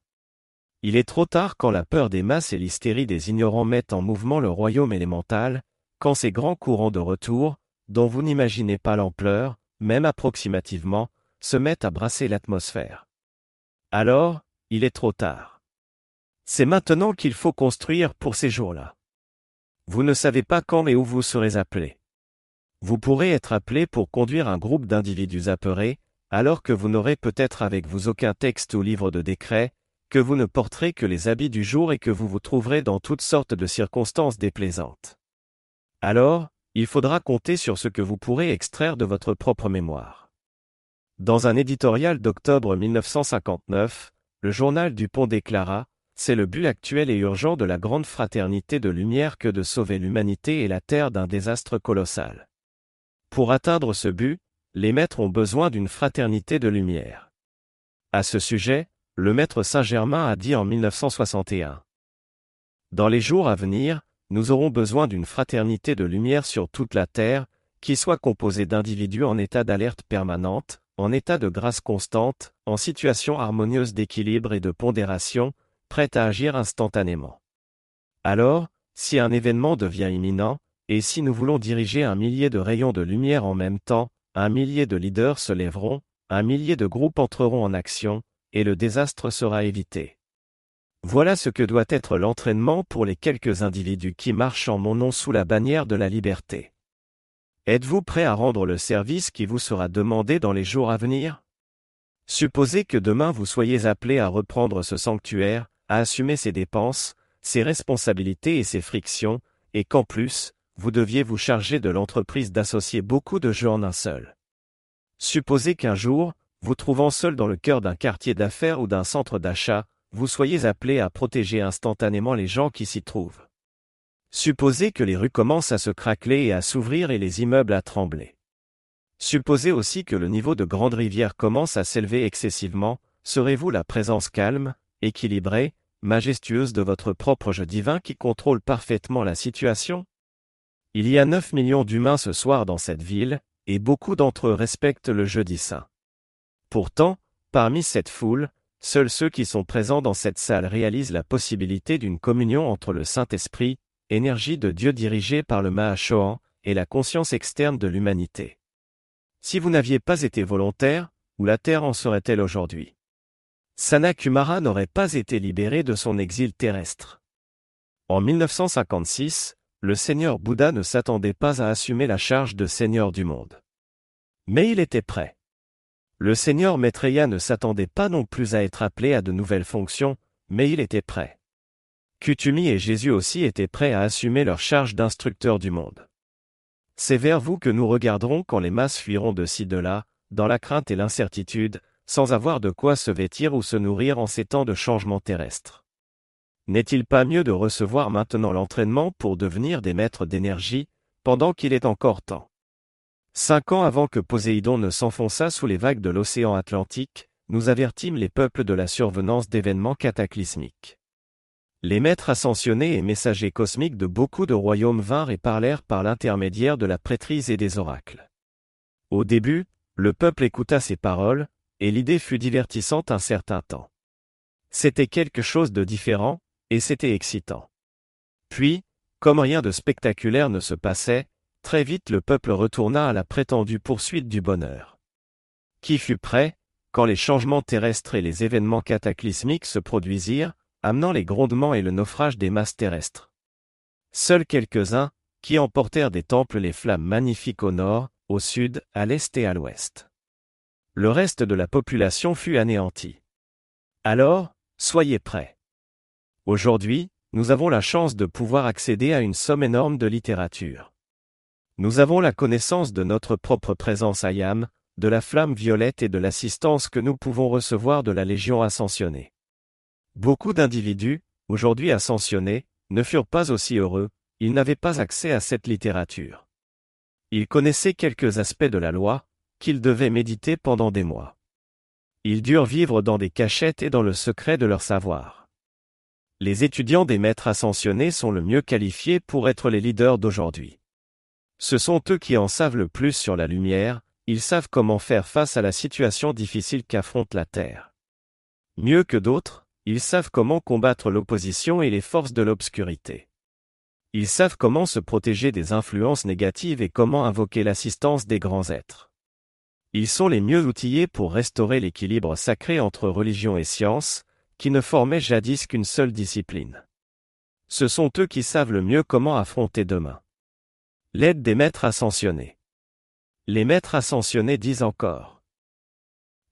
Il est trop tard quand la peur des masses et l'hystérie des ignorants mettent en mouvement le royaume élémental, quand ces grands courants de retour, dont vous n'imaginez pas l'ampleur, même approximativement, se mettent à brasser l'atmosphère. Alors, il est trop tard. C'est maintenant qu'il faut construire pour ces jours-là. Vous ne savez pas quand et où vous serez appelé. Vous pourrez être appelé pour conduire un groupe d'individus apeurés, alors que vous n'aurez peut-être avec vous aucun texte ou livre de décret, que vous ne porterez que les habits du jour et que vous vous trouverez dans toutes sortes de circonstances déplaisantes. Alors, il faudra compter sur ce que vous pourrez extraire de votre propre mémoire. Dans un éditorial d'octobre 1959, le journal du Pont déclara C'est le but actuel et urgent de la grande fraternité de lumière que de sauver l'humanité et la Terre d'un désastre colossal. Pour atteindre ce but, les maîtres ont besoin d'une fraternité de lumière. À ce sujet, le maître Saint-Germain a dit en 1961. Dans les jours à venir, nous aurons besoin d'une fraternité de lumière sur toute la Terre, qui soit composée d'individus en état d'alerte permanente, en état de grâce constante, en situation harmonieuse d'équilibre et de pondération, prête à agir instantanément. Alors, si un événement devient imminent, et si nous voulons diriger un millier de rayons de lumière en même temps, un millier de leaders se lèveront, un millier de groupes entreront en action, et le désastre sera évité. Voilà ce que doit être l'entraînement pour les quelques individus qui marchent en mon nom sous la bannière de la liberté. Êtes-vous prêt à rendre le service qui vous sera demandé dans les jours à venir? Supposez que demain vous soyez appelé à reprendre ce sanctuaire, à assumer ses dépenses, ses responsabilités et ses frictions, et qu'en plus, vous deviez vous charger de l'entreprise d'associer beaucoup de jeux en un seul. Supposez qu'un jour, vous trouvant seul dans le cœur d'un quartier d'affaires ou d'un centre d'achat, vous soyez appelé à protéger instantanément les gens qui s'y trouvent. Supposez que les rues commencent à se craqueler et à s'ouvrir et les immeubles à trembler. Supposez aussi que le niveau de grande rivière commence à s'élever excessivement, serez-vous la présence calme, équilibrée, majestueuse de votre propre jeu divin qui contrôle parfaitement la situation il y a 9 millions d'humains ce soir dans cette ville, et beaucoup d'entre eux respectent le jeudi saint. Pourtant, parmi cette foule, seuls ceux qui sont présents dans cette salle réalisent la possibilité d'une communion entre le Saint-Esprit, énergie de Dieu dirigée par le Mahachohan, et la conscience externe de l'humanité. Si vous n'aviez pas été volontaire, où la Terre en serait-elle aujourd'hui? Sana Kumara n'aurait pas été libéré de son exil terrestre. En 1956, le Seigneur Bouddha ne s'attendait pas à assumer la charge de Seigneur du monde. Mais il était prêt. Le Seigneur Maitreya ne s'attendait pas non plus à être appelé à de nouvelles fonctions, mais il était prêt. Kutumi et Jésus aussi étaient prêts à assumer leur charge d'instructeur du monde. C'est vers vous que nous regarderons quand les masses fuiront de ci de là, dans la crainte et l'incertitude, sans avoir de quoi se vêtir ou se nourrir en ces temps de changement terrestre. N'est-il pas mieux de recevoir maintenant l'entraînement pour devenir des maîtres d'énergie, pendant qu'il est encore temps? Cinq ans avant que Poséidon ne s'enfonçât sous les vagues de l'océan Atlantique, nous avertîmes les peuples de la survenance d'événements cataclysmiques. Les maîtres ascensionnés et messagers cosmiques de beaucoup de royaumes vinrent et parlèrent par l'intermédiaire de la prêtrise et des oracles. Au début, le peuple écouta ces paroles, et l'idée fut divertissante un certain temps. C'était quelque chose de différent, et c'était excitant. Puis, Comme rien de spectaculaire ne se passait, très vite le peuple retourna à la prétendue poursuite du bonheur. Qui fut prêt, quand les changements terrestres et les événements cataclysmiques se produisirent, amenant les grondements et le naufrage des masses terrestres? Seuls quelques-uns, qui emportèrent des temples les flammes magnifiques au nord, au sud, à l'est et à l'ouest. Le reste de la population fut anéanti. Alors, soyez prêts. Aujourd'hui, nous avons la chance de pouvoir accéder à une somme énorme de littérature. Nous avons la connaissance de notre propre présence à Yam, de la flamme violette et de l'assistance que nous pouvons recevoir de la Légion ascensionnée. Beaucoup d'individus, aujourd'hui ascensionnés, ne furent pas aussi heureux, ils n'avaient pas accès à cette littérature. Ils connaissaient quelques aspects de la loi, qu'ils devaient méditer pendant des mois. Ils durent vivre dans des cachettes et dans le secret de leur savoir. Les étudiants des maîtres ascensionnés sont le mieux qualifiés pour être les leaders d'aujourd'hui. Ce sont eux qui en savent le plus sur la lumière, ils savent comment faire face à la situation difficile qu'affronte la Terre. Mieux que d'autres, ils savent comment combattre l'opposition et les forces de l'obscurité. Ils savent comment se protéger des influences négatives et comment invoquer l'assistance des grands êtres. Ils sont les mieux outillés pour restaurer l'équilibre sacré entre religion et science, qui ne formait jadis qu'une seule discipline. Ce sont eux qui savent le mieux comment affronter demain. L'aide des maîtres ascensionnés. Les maîtres ascensionnés disent encore.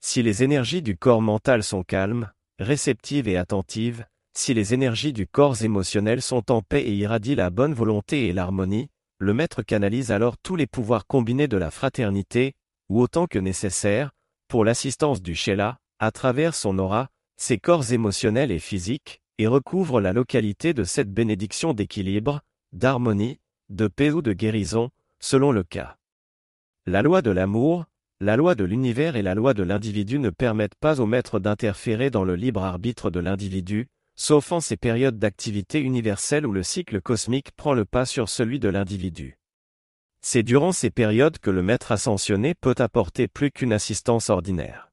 Si les énergies du corps mental sont calmes, réceptives et attentives, si les énergies du corps émotionnel sont en paix et irradient la bonne volonté et l'harmonie, le maître canalise alors tous les pouvoirs combinés de la fraternité, ou autant que nécessaire, pour l'assistance du Sheila, à travers son aura, ses corps émotionnels et physiques, et recouvre la localité de cette bénédiction d'équilibre, d'harmonie, de paix ou de guérison, selon le cas. La loi de l'amour, la loi de l'univers et la loi de l'individu ne permettent pas au maître d'interférer dans le libre arbitre de l'individu, sauf en ces périodes d'activité universelle où le cycle cosmique prend le pas sur celui de l'individu. C'est durant ces périodes que le maître ascensionné peut apporter plus qu'une assistance ordinaire.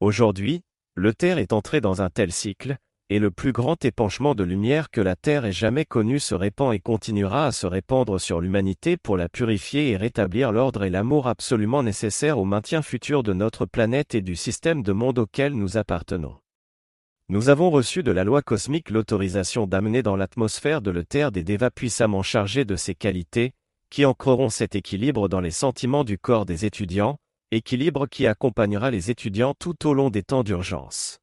Aujourd'hui, le Terre est entré dans un tel cycle, et le plus grand épanchement de lumière que la Terre ait jamais connu se répand et continuera à se répandre sur l'humanité pour la purifier et rétablir l'ordre et l'amour absolument nécessaires au maintien futur de notre planète et du système de monde auquel nous appartenons. Nous avons reçu de la loi cosmique l'autorisation d'amener dans l'atmosphère de la Terre des dévas puissamment chargés de ces qualités, qui ancreront cet équilibre dans les sentiments du corps des étudiants, équilibre qui accompagnera les étudiants tout au long des temps d'urgence.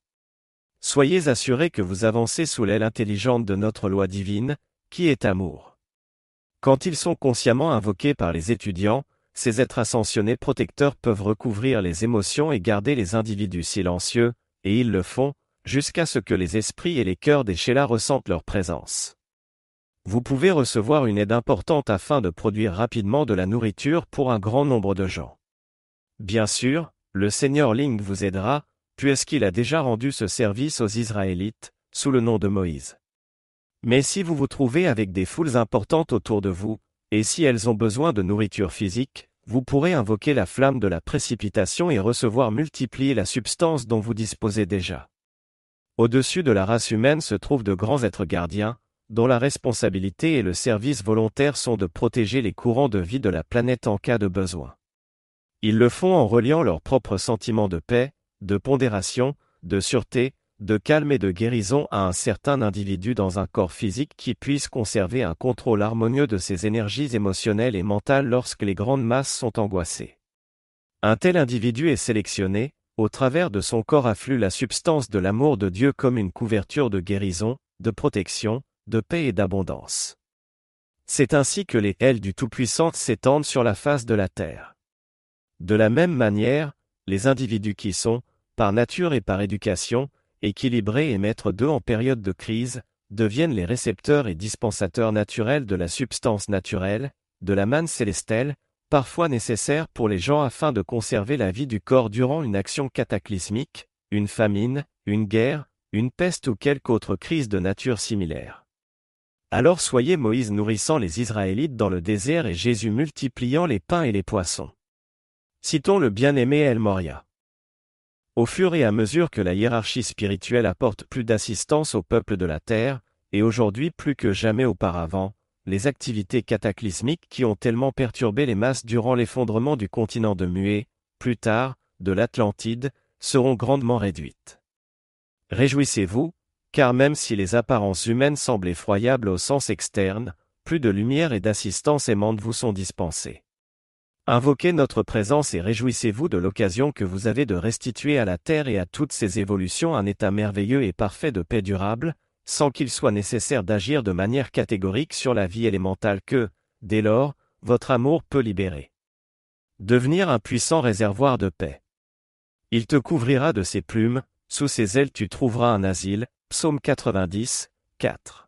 Soyez assurés que vous avancez sous l'aile intelligente de notre loi divine, qui est amour. Quand ils sont consciemment invoqués par les étudiants, ces êtres ascensionnés protecteurs peuvent recouvrir les émotions et garder les individus silencieux, et ils le font, jusqu'à ce que les esprits et les cœurs des Sheila ressentent leur présence. Vous pouvez recevoir une aide importante afin de produire rapidement de la nourriture pour un grand nombre de gens. Bien sûr, le Seigneur Ling vous aidera, puisqu'il a déjà rendu ce service aux Israélites, sous le nom de Moïse. Mais si vous vous trouvez avec des foules importantes autour de vous, et si elles ont besoin de nourriture physique, vous pourrez invoquer la flamme de la précipitation et recevoir multiplier la substance dont vous disposez déjà. Au-dessus de la race humaine se trouvent de grands êtres gardiens, dont la responsabilité et le service volontaire sont de protéger les courants de vie de la planète en cas de besoin. Ils le font en reliant leurs propres sentiments de paix, de pondération, de sûreté, de calme et de guérison à un certain individu dans un corps physique qui puisse conserver un contrôle harmonieux de ses énergies émotionnelles et mentales lorsque les grandes masses sont angoissées. Un tel individu est sélectionné, au travers de son corps afflue la substance de l'amour de Dieu comme une couverture de guérison, de protection, de paix et d'abondance. C'est ainsi que les ailes du Tout-Puissant s'étendent sur la face de la terre. De la même manière, les individus qui sont, par nature et par éducation, équilibrés et maîtres d'eux en période de crise, deviennent les récepteurs et dispensateurs naturels de la substance naturelle, de la manne célestelle, parfois nécessaire pour les gens afin de conserver la vie du corps durant une action cataclysmique, une famine, une guerre, une peste ou quelque autre crise de nature similaire. Alors soyez Moïse nourrissant les Israélites dans le désert et Jésus multipliant les pains et les poissons. Citons le bien-aimé El Moria. Au fur et à mesure que la hiérarchie spirituelle apporte plus d'assistance au peuple de la terre, et aujourd'hui plus que jamais auparavant, les activités cataclysmiques qui ont tellement perturbé les masses durant l'effondrement du continent de Muet, plus tard, de l'Atlantide, seront grandement réduites. Réjouissez-vous, car même si les apparences humaines semblent effroyables au sens externe, plus de lumière et d'assistance aimante vous sont dispensées. Invoquez notre présence et réjouissez-vous de l'occasion que vous avez de restituer à la Terre et à toutes ses évolutions un état merveilleux et parfait de paix durable, sans qu'il soit nécessaire d'agir de manière catégorique sur la vie élémentale que, dès lors, votre amour peut libérer. Devenir un puissant réservoir de paix. Il te couvrira de ses plumes, sous ses ailes tu trouveras un asile. Psaume 90, 4.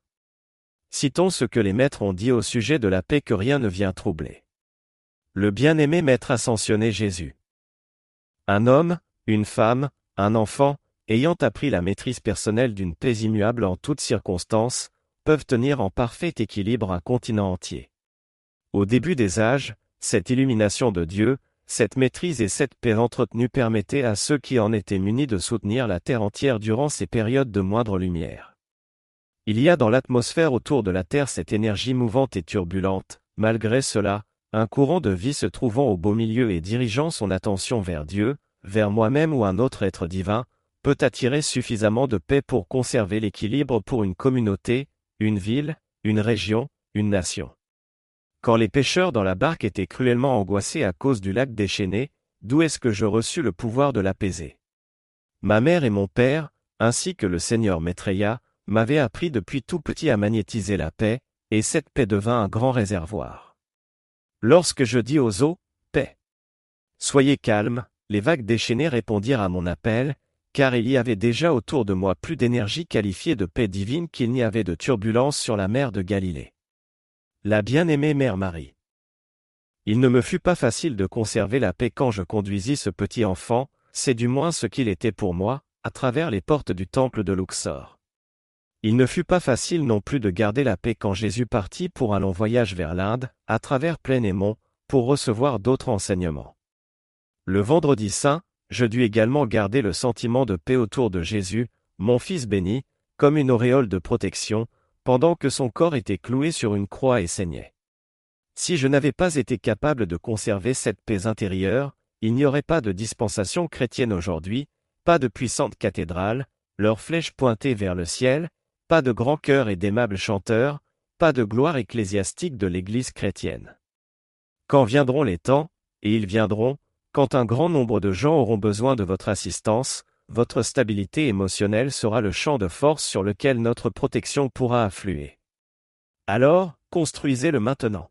Citons ce que les maîtres ont dit au sujet de la paix que rien ne vient troubler. Le bien-aimé maître ascensionné Jésus. Un homme, une femme, un enfant, ayant appris la maîtrise personnelle d'une paix immuable en toutes circonstances, peuvent tenir en parfait équilibre un continent entier. Au début des âges, cette illumination de Dieu, cette maîtrise et cette paix entretenue permettaient à ceux qui en étaient munis de soutenir la Terre entière durant ces périodes de moindre lumière. Il y a dans l'atmosphère autour de la Terre cette énergie mouvante et turbulente, malgré cela, un courant de vie se trouvant au beau milieu et dirigeant son attention vers Dieu, vers moi-même ou un autre être divin, peut attirer suffisamment de paix pour conserver l'équilibre pour une communauté, une ville, une région, une nation. Quand les pêcheurs dans la barque étaient cruellement angoissés à cause du lac déchaîné, d'où est-ce que je reçus le pouvoir de l'apaiser? Ma mère et mon père, ainsi que le seigneur Maitreya, m'avaient appris depuis tout petit à magnétiser la paix, et cette paix devint un grand réservoir. Lorsque je dis aux eaux, paix. Soyez calmes, les vagues déchaînées répondirent à mon appel, car il y avait déjà autour de moi plus d'énergie qualifiée de paix divine qu'il n'y avait de turbulence sur la mer de Galilée. La bien-aimée Mère Marie. Il ne me fut pas facile de conserver la paix quand je conduisis ce petit enfant, c'est du moins ce qu'il était pour moi, à travers les portes du temple de Luxor. Il ne fut pas facile non plus de garder la paix quand Jésus partit pour un long voyage vers l'Inde, à travers plaine et mont, pour recevoir d'autres enseignements. Le vendredi saint, je dus également garder le sentiment de paix autour de Jésus, mon Fils béni, comme une auréole de protection, pendant que son corps était cloué sur une croix et saignait. Si je n'avais pas été capable de conserver cette paix intérieure, il n'y aurait pas de dispensation chrétienne aujourd'hui, pas de puissante cathédrale, leurs flèches pointées vers le ciel, pas de grands chœurs et d'aimables chanteurs, pas de gloire ecclésiastique de l'Église chrétienne. Quand viendront les temps, et ils viendront, quand un grand nombre de gens auront besoin de votre assistance, votre stabilité émotionnelle sera le champ de force sur lequel notre protection pourra affluer. Alors, construisez-le maintenant.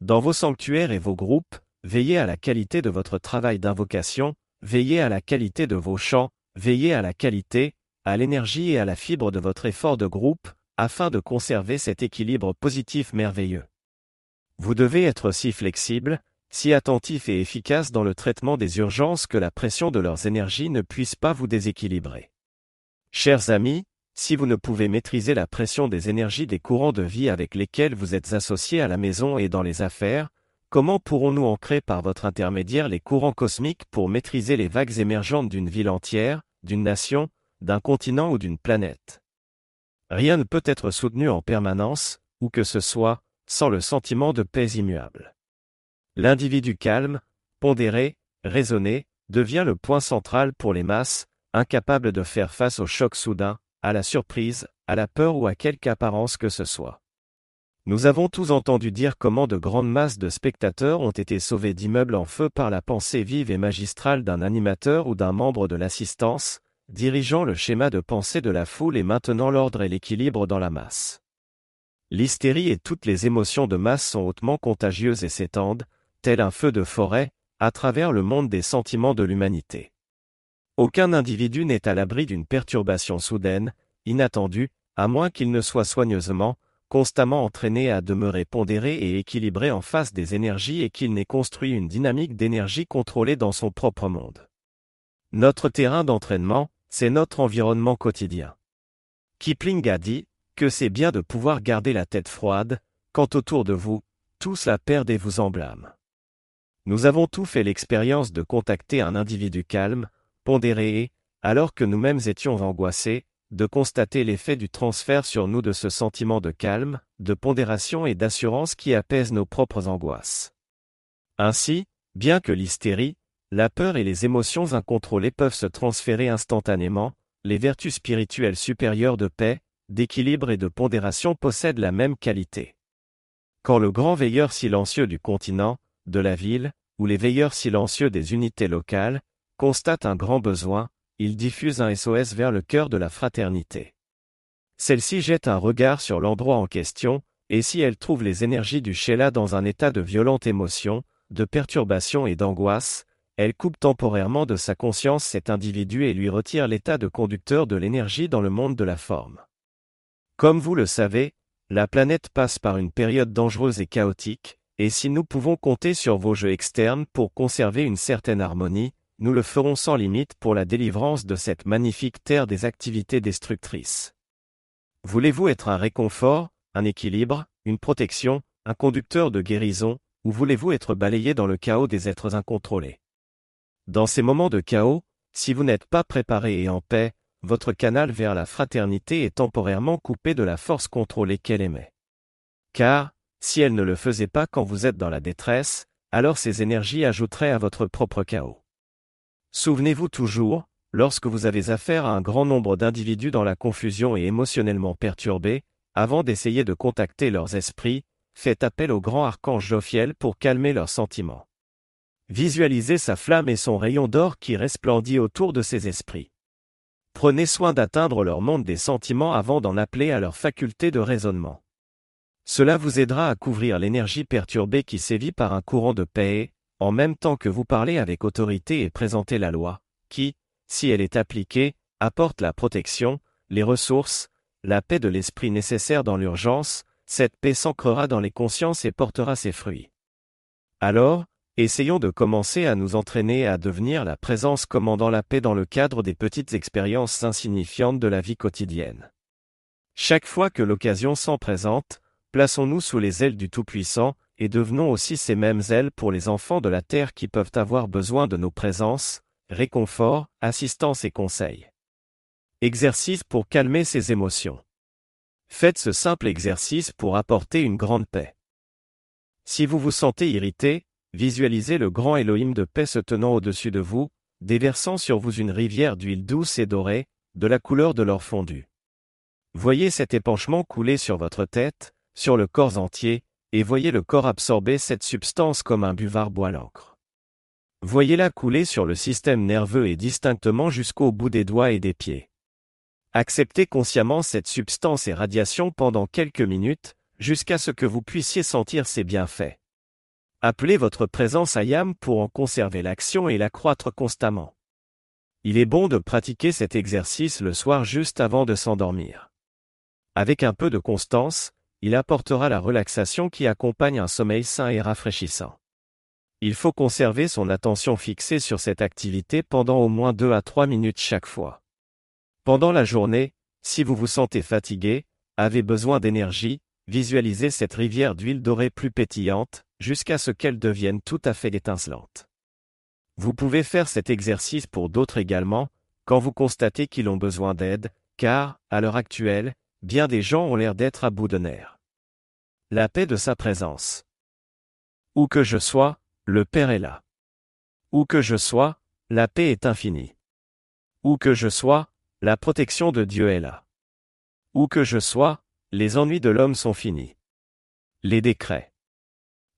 Dans vos sanctuaires et vos groupes, veillez à la qualité de votre travail d'invocation, veillez à la qualité de vos chants, veillez à la qualité, à l'énergie et à la fibre de votre effort de groupe, afin de conserver cet équilibre positif merveilleux. Vous devez être si flexible, si attentifs et efficaces dans le traitement des urgences que la pression de leurs énergies ne puisse pas vous déséquilibrer. Chers amis, si vous ne pouvez maîtriser la pression des énergies des courants de vie avec lesquels vous êtes associés à la maison et dans les affaires, comment pourrons-nous ancrer par votre intermédiaire les courants cosmiques pour maîtriser les vagues émergentes d'une ville entière, d'une nation, d'un continent ou d'une planète? Rien ne peut être soutenu en permanence, où que ce soit, sans le sentiment de paix immuable. L'individu calme, pondéré, raisonné, devient le point central pour les masses, incapable de faire face au choc soudain, à la surprise, à la peur ou à quelque apparence que ce soit. Nous avons tous entendu dire comment de grandes masses de spectateurs ont été sauvés d'immeubles en feu par la pensée vive et magistrale d'un animateur ou d'un membre de l'assistance, dirigeant le schéma de pensée de la foule et maintenant l'ordre et l'équilibre dans la masse. L'hystérie et toutes les émotions de masse sont hautement contagieuses et s'étendent, tel un feu de forêt, à travers le monde des sentiments de l'humanité. Aucun individu n'est à l'abri d'une perturbation soudaine, inattendue, à moins qu'il ne soit soigneusement, constamment entraîné à demeurer pondéré et équilibré en face des énergies et qu'il n'ait construit une dynamique d'énergie contrôlée dans son propre monde. Notre terrain d'entraînement, c'est notre environnement quotidien. Kipling a dit, que c'est bien de pouvoir garder la tête froide, quand autour de vous, tous la perdent et vous en. Nous avons tous fait l'expérience de contacter un individu calme, pondéré et, alors que nous-mêmes étions angoissés, de constater l'effet du transfert sur nous de ce sentiment de calme, de pondération et d'assurance qui apaise nos propres angoisses. Ainsi, bien que l'hystérie, la peur et les émotions incontrôlées peuvent se transférer instantanément, les vertus spirituelles supérieures de paix, d'équilibre et de pondération possèdent la même qualité. Quand le grand veilleur silencieux du continent, de la ville, ou les veilleurs silencieux des unités locales, constate un grand besoin, il diffuse un SOS vers le cœur de la fraternité. Celle-ci jette un regard sur l'endroit en question, et si elle trouve les énergies du Sheila dans un état de violente émotion, de perturbation et d'angoisse, elle coupe temporairement de sa conscience cet individu et lui retire l'état de conducteur de l'énergie dans le monde de la forme. Comme vous le savez, la planète passe par une période dangereuse et chaotique, et si nous pouvons compter sur vos jeux externes pour conserver une certaine harmonie, nous le ferons sans limite pour la délivrance de cette magnifique terre des activités destructrices. Voulez-vous être un réconfort, un équilibre, une protection, un conducteur de guérison, ou voulez-vous être balayé dans le chaos des êtres incontrôlés? Dans ces moments de chaos, si vous n'êtes pas préparé et en paix, votre canal vers la fraternité est temporairement coupé de la force contrôlée qu'elle émet. Car, si elle ne le faisait pas quand vous êtes dans la détresse, alors ces énergies ajouteraient à votre propre chaos. Souvenez-vous toujours, lorsque vous avez affaire à un grand nombre d'individus dans la confusion et émotionnellement perturbés, avant d'essayer de contacter leurs esprits, faites appel au grand archange Jophiel pour calmer leurs sentiments. Visualisez sa flamme et son rayon d'or qui resplendit autour de ces esprits. Prenez soin d'atteindre leur monde des sentiments avant d'en appeler à leur faculté de raisonnement. Cela vous aidera à couvrir l'énergie perturbée qui sévit par un courant de paix, en même temps que vous parlez avec autorité et présentez la loi, qui, si elle est appliquée, apporte la protection, les ressources, la paix de l'esprit nécessaire dans l'urgence, cette paix s'ancrera dans les consciences et portera ses fruits. Alors, essayons de commencer à nous entraîner à devenir la présence commandant la paix dans le cadre des petites expériences insignifiantes de la vie quotidienne. Chaque fois que l'occasion s'en présente, Plaçons-nous sous les ailes du Tout-Puissant, et devenons aussi ces mêmes ailes pour les enfants de la terre qui peuvent avoir besoin de nos présences, réconfort, assistance et conseils. Exercice pour calmer ses émotions. Faites ce simple exercice pour apporter une grande paix. Si vous vous sentez irrité, visualisez le grand Elohim de paix se tenant au-dessus de vous, déversant sur vous une rivière d'huile douce et dorée, de la couleur de l'or fondu. Voyez cet épanchement couler sur votre tête, sur le corps entier, et voyez le corps absorber cette substance comme un buvard boit l'encre. Voyez-la couler sur le système nerveux et distinctement jusqu'au bout des doigts et des pieds. Acceptez consciemment cette substance et radiation pendant quelques minutes, jusqu'à ce que vous puissiez sentir ses bienfaits. Appelez votre présence à Yam pour en conserver l'action et l'accroître constamment. Il est bon de pratiquer cet exercice le soir juste avant de s'endormir. Avec un peu de constance, il apportera la relaxation qui accompagne un sommeil sain et rafraîchissant. Il faut conserver son attention fixée sur cette activité pendant au moins 2 à 3 minutes chaque fois. Pendant la journée, si vous vous sentez fatigué, avez besoin d'énergie, visualisez cette rivière d'huile dorée plus pétillante, jusqu'à ce qu'elle devienne tout à fait étincelante. Vous pouvez faire cet exercice pour d'autres également, quand vous constatez qu'ils ont besoin d'aide, car, à l'heure actuelle, bien des gens ont l'air d'être à bout de nerfs. La paix de sa présence. Où que je sois, le Père est là. Où que je sois, la paix est infinie. Où que je sois, la protection de Dieu est là. Où que je sois, les ennuis de l'homme sont finis. Les décrets.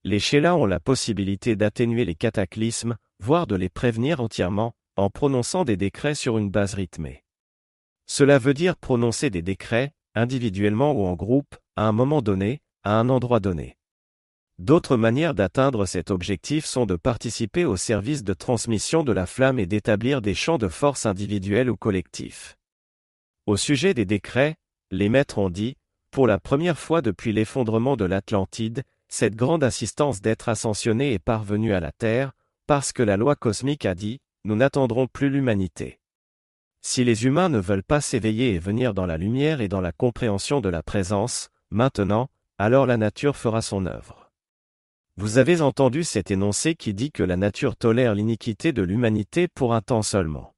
Les Shélas ont la possibilité d'atténuer les cataclysmes, voire de les prévenir entièrement, en prononçant des décrets sur une base rythmée. Cela veut dire prononcer des décrets, individuellement ou en groupe, à un moment donné, à un endroit donné. D'autres manières d'atteindre cet objectif sont de participer au service de transmission de la flamme et d'établir des champs de force individuels ou collectifs. Au sujet des décrets, les maîtres ont dit, pour la première fois depuis l'effondrement de l'Atlantide, cette grande assistance d'être ascensionné est parvenue à la Terre, parce que la loi cosmique a dit, nous n'attendrons plus l'humanité. Si les humains ne veulent pas s'éveiller et venir dans la lumière et dans la compréhension de la présence, maintenant, alors la nature fera son œuvre. Vous avez entendu cet énoncé qui dit que la nature tolère l'iniquité de l'humanité pour un temps seulement.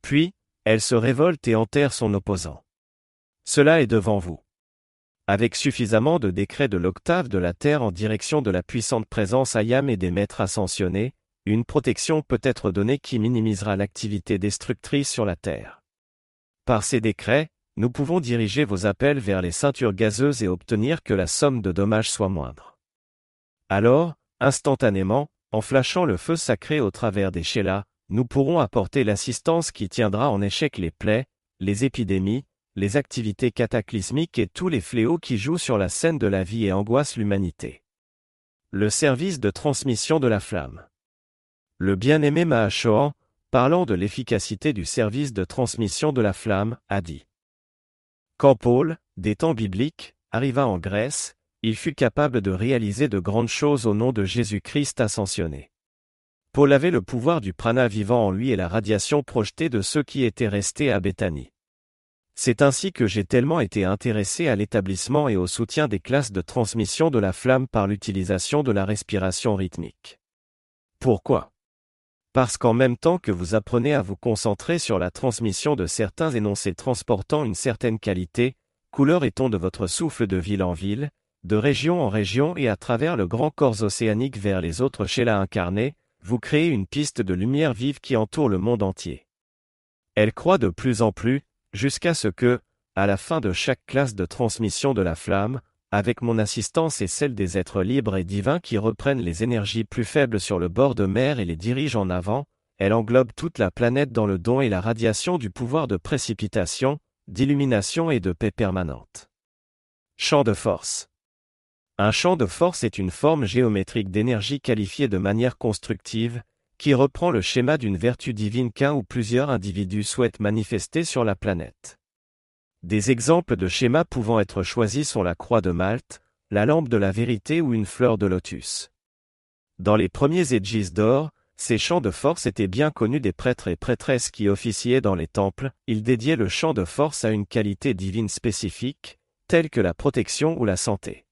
Puis, elle se révolte et enterre son opposant. Cela est devant vous. Avec suffisamment de décrets de l'octave de la Terre en direction de la puissante présence Ayam et des maîtres ascensionnés, une protection peut être donnée qui minimisera l'activité destructrice sur la Terre. Par ces décrets, nous pouvons diriger vos appels vers les ceintures gazeuses et obtenir que la somme de dommages soit moindre. Alors, instantanément, en flashant le feu sacré au travers des Shélas, nous pourrons apporter l'assistance qui tiendra en échec les plaies, les épidémies, les activités cataclysmiques et tous les fléaux qui jouent sur la scène de la vie et angoissent l'humanité. Le service de transmission de la flamme. Le bien-aimé Mahashohan, parlant de l'efficacité du service de transmission de la flamme, a dit. Quand Paul, des temps bibliques, arriva en Grèce, il fut capable de réaliser de grandes choses au nom de Jésus-Christ ascensionné. Paul avait le pouvoir du prana vivant en lui et la radiation projetée de ceux qui étaient restés à Béthanie. C'est ainsi que j'ai tellement été intéressé à l'établissement et au soutien des classes de transmission de la flamme par l'utilisation de la respiration rythmique. Pourquoi? Parce qu'en même temps que vous apprenez à vous concentrer sur la transmission de certains énoncés transportant une certaine qualité, couleur et ton de votre souffle de ville en ville, de région en région et à travers le grand corps océanique vers les autres Sheila incarnés, vous créez une piste de lumière vive qui entoure le monde entier. Elle croît de plus en plus, jusqu'à ce que, à la fin de chaque classe de transmission de la flamme, avec mon assistance et celle des êtres libres et divins qui reprennent les énergies plus faibles sur le bord de mer et les dirigent en avant, elle englobe toute la planète dans le don et la radiation du pouvoir de précipitation, d'illumination et de paix permanente. Champ de force. Un champ de force est une forme géométrique d'énergie qualifiée de manière constructive, qui reprend le schéma d'une vertu divine qu'un ou plusieurs individus souhaitent manifester sur la planète. Des exemples de schémas pouvant être choisis sont la croix de Malte, la lampe de la vérité ou une fleur de lotus. Dans les premiers Aegis d'or, ces champs de force étaient bien connus des prêtres et prêtresses qui officiaient dans les temples, ils dédiaient le champ de force à une qualité divine spécifique, telle que la protection ou la santé.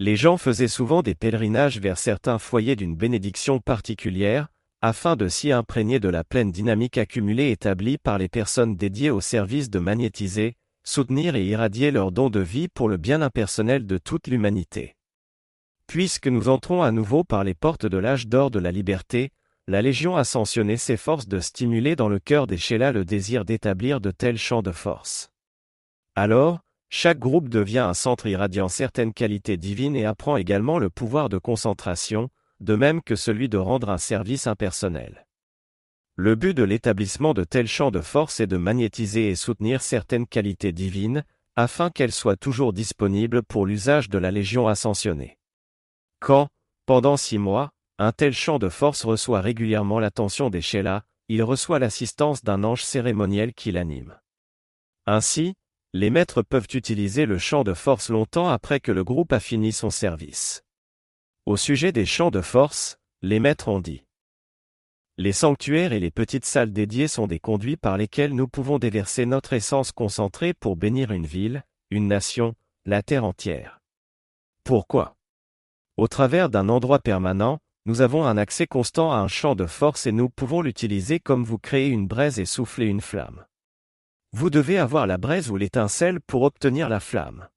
Les gens faisaient souvent des pèlerinages vers certains foyers d'une bénédiction particulière, afin de s'y imprégner de la pleine dynamique accumulée établie par les personnes dédiées au service de magnétiser, soutenir et irradier leurs dons de vie pour le bien impersonnel de toute l'humanité. Puisque nous entrons à nouveau par les portes de l'âge d'or de la liberté, la Légion ascensionnée s'efforce de stimuler dans le cœur des Sheila le désir d'établir de tels champs de force. Alors, chaque groupe devient un centre irradiant certaines qualités divines et apprend également le pouvoir de concentration, de même que celui de rendre un service impersonnel. Le but de l'établissement de tels champs de force est de magnétiser et soutenir certaines qualités divines, afin qu'elles soient toujours disponibles pour l'usage de la Légion ascensionnée. Quand, pendant six mois, un tel champ de force reçoit régulièrement l'attention des Sheila, il reçoit l'assistance d'un ange cérémoniel qui l'anime. Ainsi, les maîtres peuvent utiliser le champ de force longtemps après que le groupe a fini son service. Au sujet des champs de force, les maîtres ont dit. Les sanctuaires et les petites salles dédiées sont des conduits par lesquels nous pouvons déverser notre essence concentrée pour bénir une ville, une nation, la terre entière. Pourquoi? Au travers d'un endroit permanent, nous avons un accès constant à un champ de force et nous pouvons l'utiliser comme vous créez une braise et souffler une flamme. Vous devez avoir la braise ou l'étincelle pour obtenir la flamme.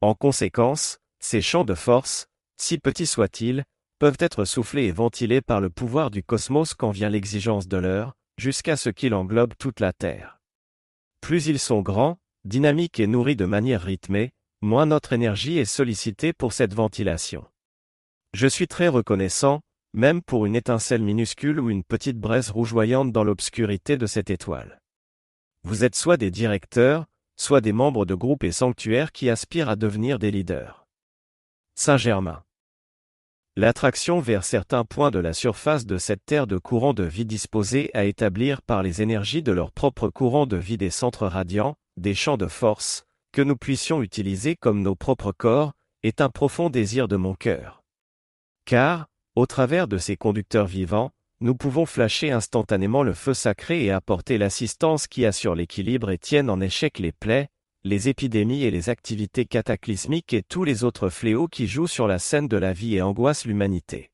En conséquence, ces champs de force, si petits soient-ils, peuvent être soufflés et ventilés par le pouvoir du cosmos quand vient l'exigence de l'heure, jusqu'à ce qu'il englobe toute la Terre. Plus ils sont grands, dynamiques et nourris de manière rythmée, moins notre énergie est sollicitée pour cette ventilation. Je suis très reconnaissant, même pour une étincelle minuscule ou une petite braise rougeoyante dans l'obscurité de cette étoile. Vous êtes soit des directeurs, soit des membres de groupes et sanctuaires qui aspirent à devenir des leaders. Saint-Germain. L'attraction vers certains points de la surface de cette terre de courant de vie disposés à établir par les énergies de leur propre courant de vie des centres radiants, des champs de force, que nous puissions utiliser comme nos propres corps, est un profond désir de mon cœur. Car, au travers de ces conducteurs vivants, nous pouvons flasher instantanément le feu sacré et apporter l'assistance qui assure l'équilibre et tienne en échec les plaies, les épidémies et les activités cataclysmiques et tous les autres fléaux qui jouent sur la scène de la vie et angoissent l'humanité.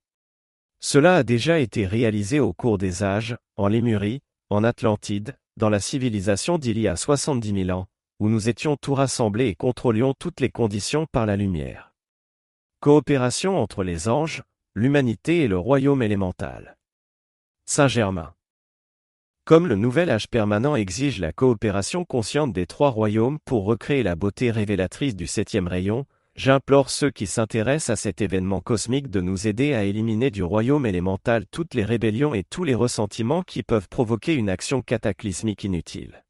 Cela a déjà été réalisé au cours des âges, en Lémurie, en Atlantide, dans la civilisation d'il y a 70 000 ans, où nous étions tout rassemblés et contrôlions toutes les conditions par la lumière. Coopération entre les anges, l'humanité et le royaume élémental. Saint-Germain. Comme le nouvel âge permanent exige la coopération consciente des trois royaumes pour recréer la beauté révélatrice du septième rayon, J'implore ceux qui s'intéressent à cet événement cosmique de nous aider à éliminer du royaume élémental toutes les rébellions et tous les ressentiments qui peuvent provoquer une action cataclysmique inutile.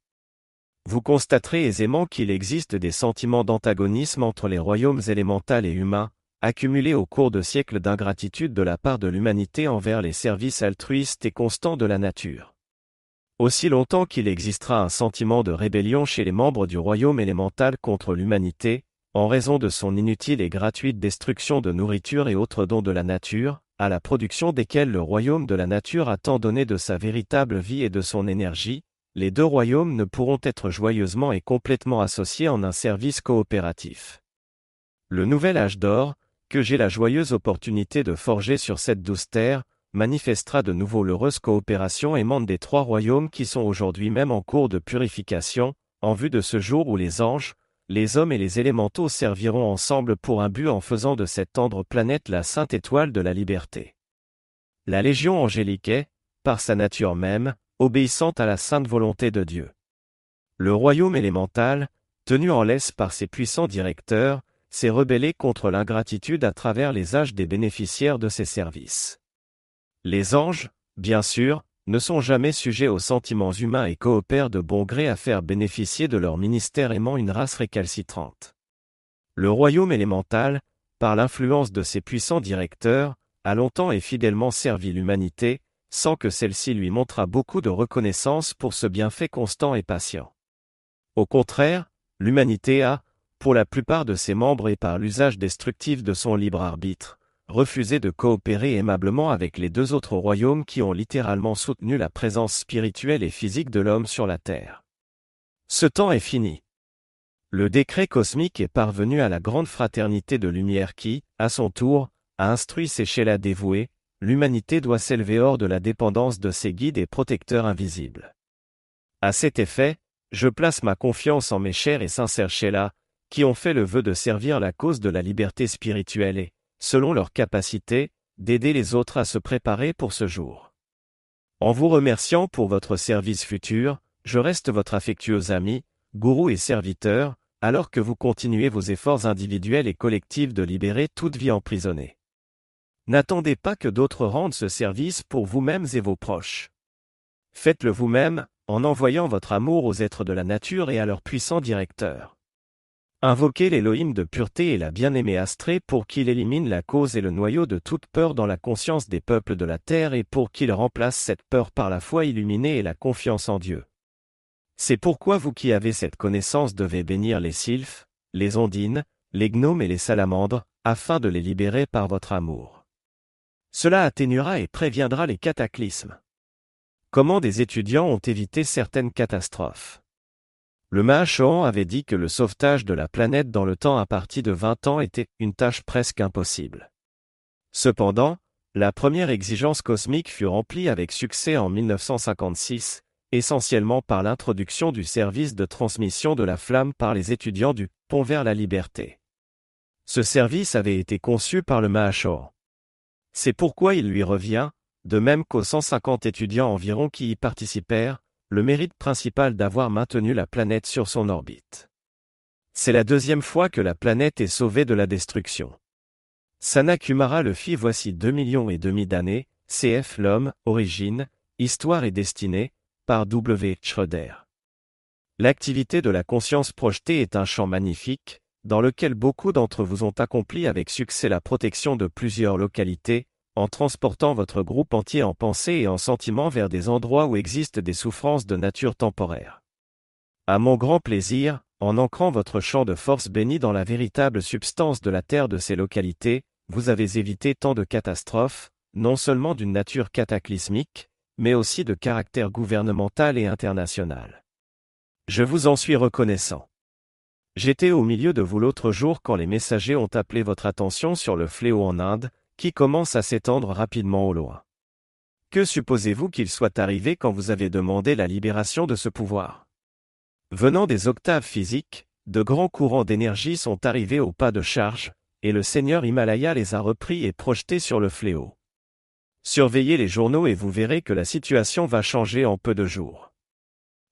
Vous constaterez aisément qu'il existe des sentiments d'antagonisme entre les royaumes élémental et humains, accumulés au cours de siècles d'ingratitude de la part de l'humanité envers les services altruistes et constants de la nature. Aussi longtemps qu'il existera un sentiment de rébellion chez les membres du royaume élémental contre l'humanité, en raison de son inutile et gratuite destruction de nourriture et autres dons de la nature, à la production desquels le royaume de la nature a tant donné de sa véritable vie et de son énergie, les deux royaumes ne pourront être joyeusement et complètement associés en un service coopératif. Le nouvel âge d'or, que j'ai la joyeuse opportunité de forger sur cette douce terre, manifestera de nouveau l'heureuse coopération aimante des trois royaumes qui sont aujourd'hui même en cours de purification, en vue de ce jour où les anges, les hommes et les élémentaux serviront ensemble pour un but en faisant de cette tendre planète la sainte étoile de la liberté. La Légion angélique est, par sa nature même, obéissante à la sainte volonté de Dieu. Le royaume élémental, tenu en laisse par ses puissants directeurs, s'est rebellé contre l'ingratitude à travers les âges des bénéficiaires de ses services. Les anges, bien sûr, ne sont jamais sujets aux sentiments humains et coopèrent de bon gré à faire bénéficier de leur ministère aimant une race récalcitrante. Le royaume élémental, par l'influence de ses puissants directeurs, a longtemps et fidèlement servi l'humanité, sans que celle-ci lui montrât beaucoup de reconnaissance pour ce bienfait constant et patient. Au contraire, l'humanité a, pour la plupart de ses membres et par l'usage destructif de son libre arbitre, refusé de coopérer aimablement avec les deux autres royaumes qui ont littéralement soutenu la présence spirituelle et physique de l'homme sur la Terre. Ce temps est fini. Le décret cosmique est parvenu à la grande fraternité de lumière qui, à son tour, a instruit ses Sheila dévoués, l'humanité doit s'élever hors de la dépendance de ses guides et protecteurs invisibles. À cet effet, je place ma confiance en mes chers et sincères Sheila, qui ont fait le vœu de servir la cause de la liberté spirituelle et, selon leur capacité, d'aider les autres à se préparer pour ce jour. En vous remerciant pour votre service futur, je reste votre affectueux ami, gourou et serviteur, alors que vous continuez vos efforts individuels et collectifs de libérer toute vie emprisonnée. N'attendez pas que d'autres rendent ce service pour vous-mêmes et vos proches. Faites-le vous-même, en envoyant votre amour aux êtres de la nature et à leurs puissants directeurs. Invoquez l'Élohim de pureté et la bien-aimée Astrée pour qu'il élimine la cause et le noyau de toute peur dans la conscience des peuples de la terre et pour qu'il remplace cette peur par la foi illuminée et la confiance en Dieu. C'est pourquoi vous qui avez cette connaissance devez bénir les sylphes, les ondines, les gnomes et les salamandres, afin de les libérer par votre amour. Cela atténuera et préviendra les cataclysmes. Comment des étudiants ont évité certaines catastrophes? Le Mahachohan avait dit que le sauvetage de la planète dans le temps à partir de 20 ans était une tâche presque impossible. Cependant, la première exigence cosmique fut remplie avec succès en 1956, essentiellement par l'introduction du service de transmission de la flamme par les étudiants du Pont vers la Liberté. Ce service avait été conçu par le Mahachohan. C'est pourquoi il lui revient, de même qu'aux 150 étudiants environ qui y participèrent, le mérite principal d'avoir maintenu la planète sur son orbite. C'est la deuxième fois que la planète est sauvée de la destruction. Sanakumara le fit voici deux millions et demi d'années, CF L'homme, origine, histoire et destinée, par W. Schroeder. L'activité de la conscience projetée est un champ magnifique, dans lequel beaucoup d'entre vous ont accompli avec succès la protection de plusieurs localités, en transportant votre groupe entier en pensée et en sentiment vers des endroits où existent des souffrances de nature temporaire. À mon grand plaisir, en ancrant votre champ de force béni dans la véritable substance de la terre de ces localités, vous avez évité tant de catastrophes, non seulement d'une nature cataclysmique, mais aussi de caractère gouvernemental et international. Je vous en suis reconnaissant. J'étais au milieu de vous l'autre jour quand les messagers ont appelé votre attention sur le fléau en Inde, qui commence à s'étendre rapidement au loin. Que supposez-vous qu'il soit arrivé quand vous avez demandé la libération de ce pouvoir? Venant des octaves physiques, de grands courants d'énergie sont arrivés au pas de charge, et le seigneur Himalaya les a repris et projetés sur le fléau. Surveillez les journaux et vous verrez que la situation va changer en peu de jours.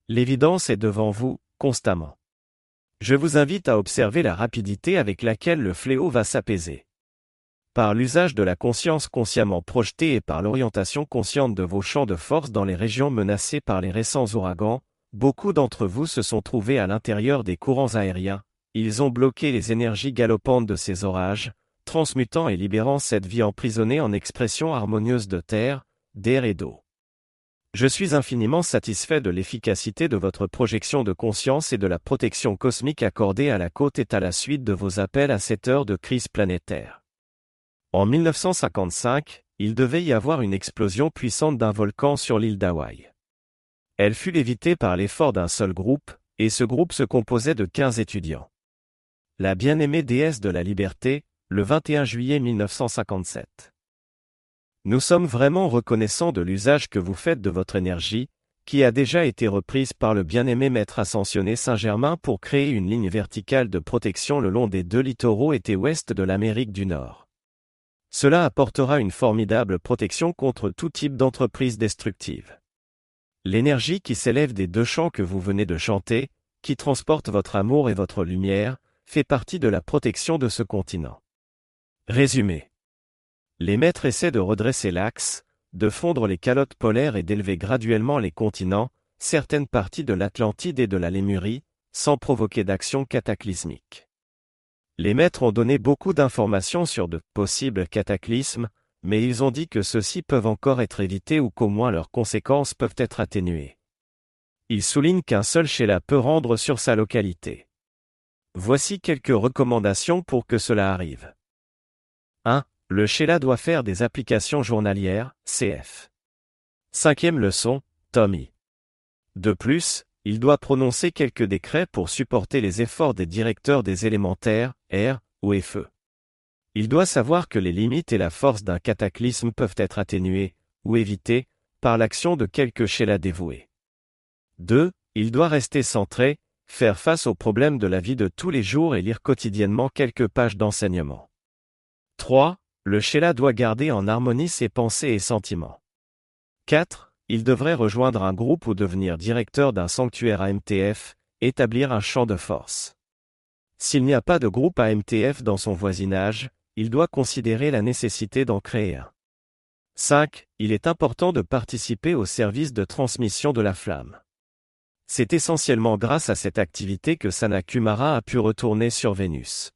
L'évidence est devant vous, constamment. Je vous invite à observer la rapidité avec laquelle le fléau va s'apaiser. Par l'usage de la conscience consciemment projetée et par l'orientation consciente de vos champs de force dans les régions menacées par les récents ouragans, beaucoup d'entre vous se sont trouvés à l'intérieur des courants aériens, ils ont bloqué les énergies galopantes de ces orages, transmutant et libérant cette vie emprisonnée en expressions harmonieuses de terre, d'air et d'eau. Je suis infiniment satisfait de l'efficacité de votre projection de conscience et de la protection cosmique accordée à la côte et à la suite de vos appels à cette heure de crise planétaire. En 1955, il devait y avoir une explosion puissante d'un volcan sur l'île d'Hawaï. Elle fut évitée par l'effort d'un seul groupe, et ce groupe se composait de 15 étudiants. La bien-aimée déesse de la liberté, le 21 juillet 1957. Nous sommes vraiment reconnaissants de l'usage que vous faites de votre énergie, qui a déjà été reprise par le bien-aimé maître ascensionné Saint-Germain pour créer une ligne verticale de protection le long des deux littoraux et ouest de l'Amérique du Nord. Cela apportera une formidable protection contre tout type d'entreprise destructive. L'énergie qui s'élève des deux chants que vous venez de chanter, qui transporte votre amour et votre lumière, fait partie de la protection de ce continent. Résumé. Les maîtres essaient de redresser l'axe, de fondre les calottes polaires et d'élever graduellement les continents, certaines parties de l'Atlantide et de la Lémurie, sans provoquer d'action cataclysmique. Les maîtres ont donné beaucoup d'informations sur de possibles cataclysmes, mais ils ont dit que ceux-ci peuvent encore être évités ou qu'au moins leurs conséquences peuvent être atténuées. Ils soulignent qu'un seul Sheila peut rendre sur sa localité. Voici quelques recommandations pour que cela arrive. 1. Le Sheila doit faire des applications journalières, CF. Cinquième leçon, Tommy. De plus, il doit prononcer quelques décrets pour supporter les efforts des directeurs des élémentaires, R, ou FE. Il doit savoir que les limites et la force d'un cataclysme peuvent être atténuées, ou évitées, par l'action de quelques Sheila dévoués. 2. Il doit rester centré, faire face aux problèmes de la vie de tous les jours et lire quotidiennement quelques pages d'enseignement. 3. Le Sheila doit garder en harmonie ses pensées et sentiments. 4. Il devrait rejoindre un groupe ou devenir directeur d'un sanctuaire AMTF, établir un champ de force. S'il n'y a pas de groupe AMTF dans son voisinage, il doit considérer la nécessité d'en créer un. 5. Il est important de participer au service de transmission de la flamme. C'est essentiellement grâce à cette activité que Sanakumara a pu retourner sur Vénus.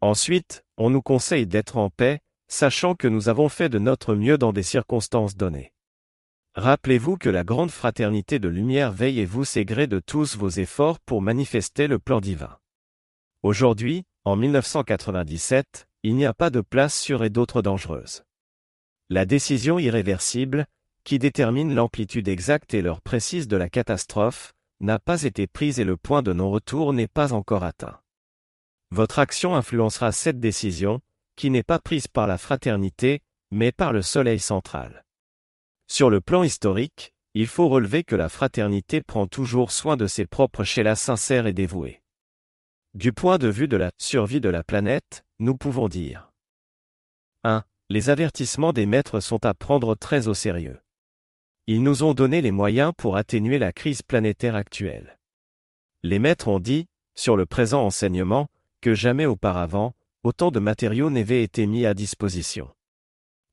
Ensuite, on nous conseille d'être en paix, sachant que nous avons fait de notre mieux dans des circonstances données. Rappelez-vous que la grande fraternité de lumière veille et vous gré de tous vos efforts pour manifester le plan divin. Aujourd'hui, en 1997, il n'y a pas de place sûre et d'autres dangereuses. La décision irréversible, qui détermine l'amplitude exacte et l'heure précise de la catastrophe, n'a pas été prise et le point de non-retour n'est pas encore atteint. Votre action influencera cette décision, qui n'est pas prise par la fraternité, mais par le Soleil central. Sur le plan historique, il faut relever que la fraternité prend toujours soin de ses propres chélas sincères et dévoués. Du point de vue de la survie de la planète, nous pouvons dire 1. Les avertissements des maîtres sont à prendre très au sérieux. Ils nous ont donné les moyens pour atténuer la crise planétaire actuelle. Les maîtres ont dit, sur le présent enseignement, que jamais auparavant, autant de matériaux n'avaient été mis à disposition.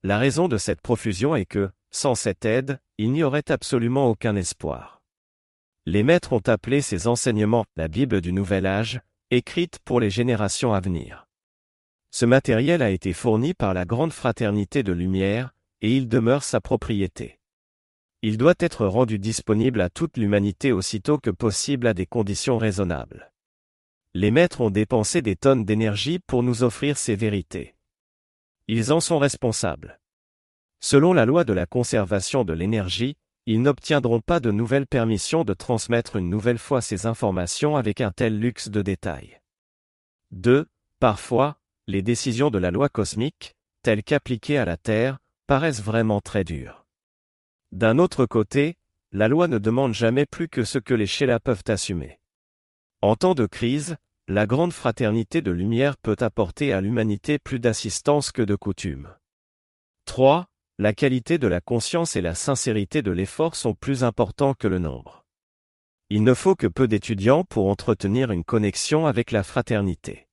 La raison de cette profusion est que, sans cette aide, il n'y aurait absolument aucun espoir. Les maîtres ont appelé ces enseignements la Bible du Nouvel Âge, écrite pour les générations à venir. Ce matériel a été fourni par la grande fraternité de lumière, et il demeure sa propriété. Il doit être rendu disponible à toute l'humanité aussitôt que possible à des conditions raisonnables les maîtres ont dépensé des tonnes d'énergie pour nous offrir ces vérités. Ils en sont responsables. Selon la loi de la conservation de l'énergie, ils n'obtiendront pas de nouvelles permissions de transmettre une nouvelle fois ces informations avec un tel luxe de détails. 2. Parfois, les décisions de la loi cosmique, telles qu'appliquées à la Terre, paraissent vraiment très dures. D'un autre côté, la loi ne demande jamais plus que ce que les Sheila peuvent assumer. En temps de crise, la grande fraternité de lumière peut apporter à l'humanité plus d'assistance que de coutume. 3. La qualité de la conscience et la sincérité de l'effort sont plus importants que le nombre. Il ne faut que peu d'étudiants pour entretenir une connexion avec la fraternité.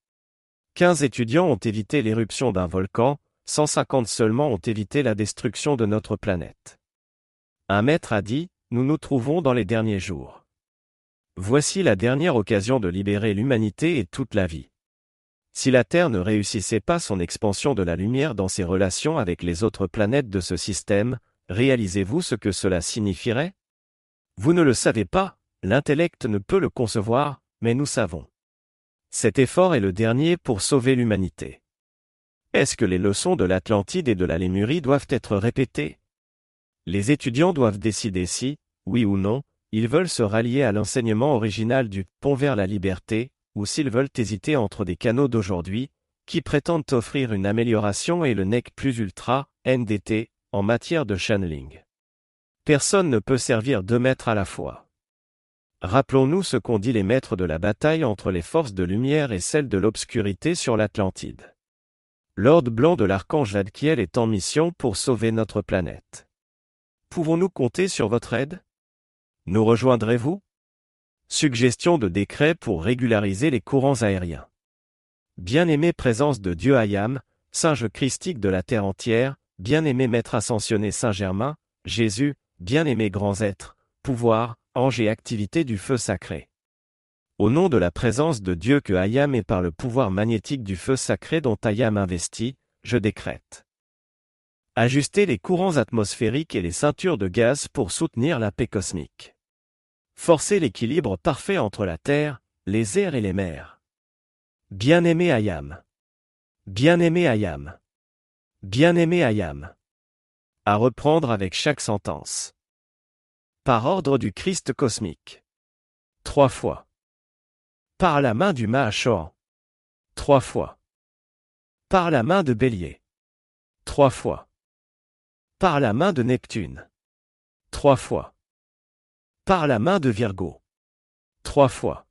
15 étudiants ont évité l'éruption d'un volcan, 150 seulement ont évité la destruction de notre planète. Un maître a dit, nous nous trouvons dans les derniers jours. Voici la dernière occasion de libérer l'humanité et toute la vie. Si la Terre ne réussissait pas son expansion de la lumière dans ses relations avec les autres planètes de ce système, réalisez-vous ce que cela signifierait? Vous ne le savez pas, l'intellect ne peut le concevoir, mais nous savons. Cet effort est le dernier pour sauver l'humanité. Est-ce que les leçons de l'Atlantide et de la Lémurie doivent être répétées? Les étudiants doivent décider si, oui ou non, ils veulent se rallier à l'enseignement original du pont vers la liberté, ou s'ils veulent hésiter entre des canaux d'aujourd'hui, qui prétendent offrir une amélioration et le NEC plus ultra, NDT, en matière de channeling. Personne ne peut servir deux maîtres à la fois. Rappelons-nous ce qu'ont dit les maîtres de la bataille entre les forces de lumière et celles de l'obscurité sur l'Atlantide. Lord Blanc de l'archange Adkiel est en mission pour sauver notre planète. Pouvons-nous compter sur votre aide? Nous rejoindrez-vous? Suggestion de décret pour régulariser les courants aériens. Bien-aimé présence de Dieu Ayam, singe christique de la terre entière, bien-aimé maître ascensionné Saint-Germain, Jésus, bien-aimé grands êtres, pouvoir, ange et activité du feu sacré. Au nom de la présence de Dieu que Ayam est par le pouvoir magnétique du feu sacré dont Ayam investit, je décrète. Ajuster les courants atmosphériques et les ceintures de gaz pour soutenir la paix cosmique. Forcer l'équilibre parfait entre la terre, les airs et les mers. Bien-aimé Ayam. Bien-aimé Ayam. Bien-aimé Ayam. À reprendre avec chaque sentence. Par ordre du Christ cosmique. Trois fois. Par la main du Mahachoran. Trois fois. Par la main de Bélier. Trois fois. Par la main de Neptune. Trois fois. Par la main de Virgo. Trois fois.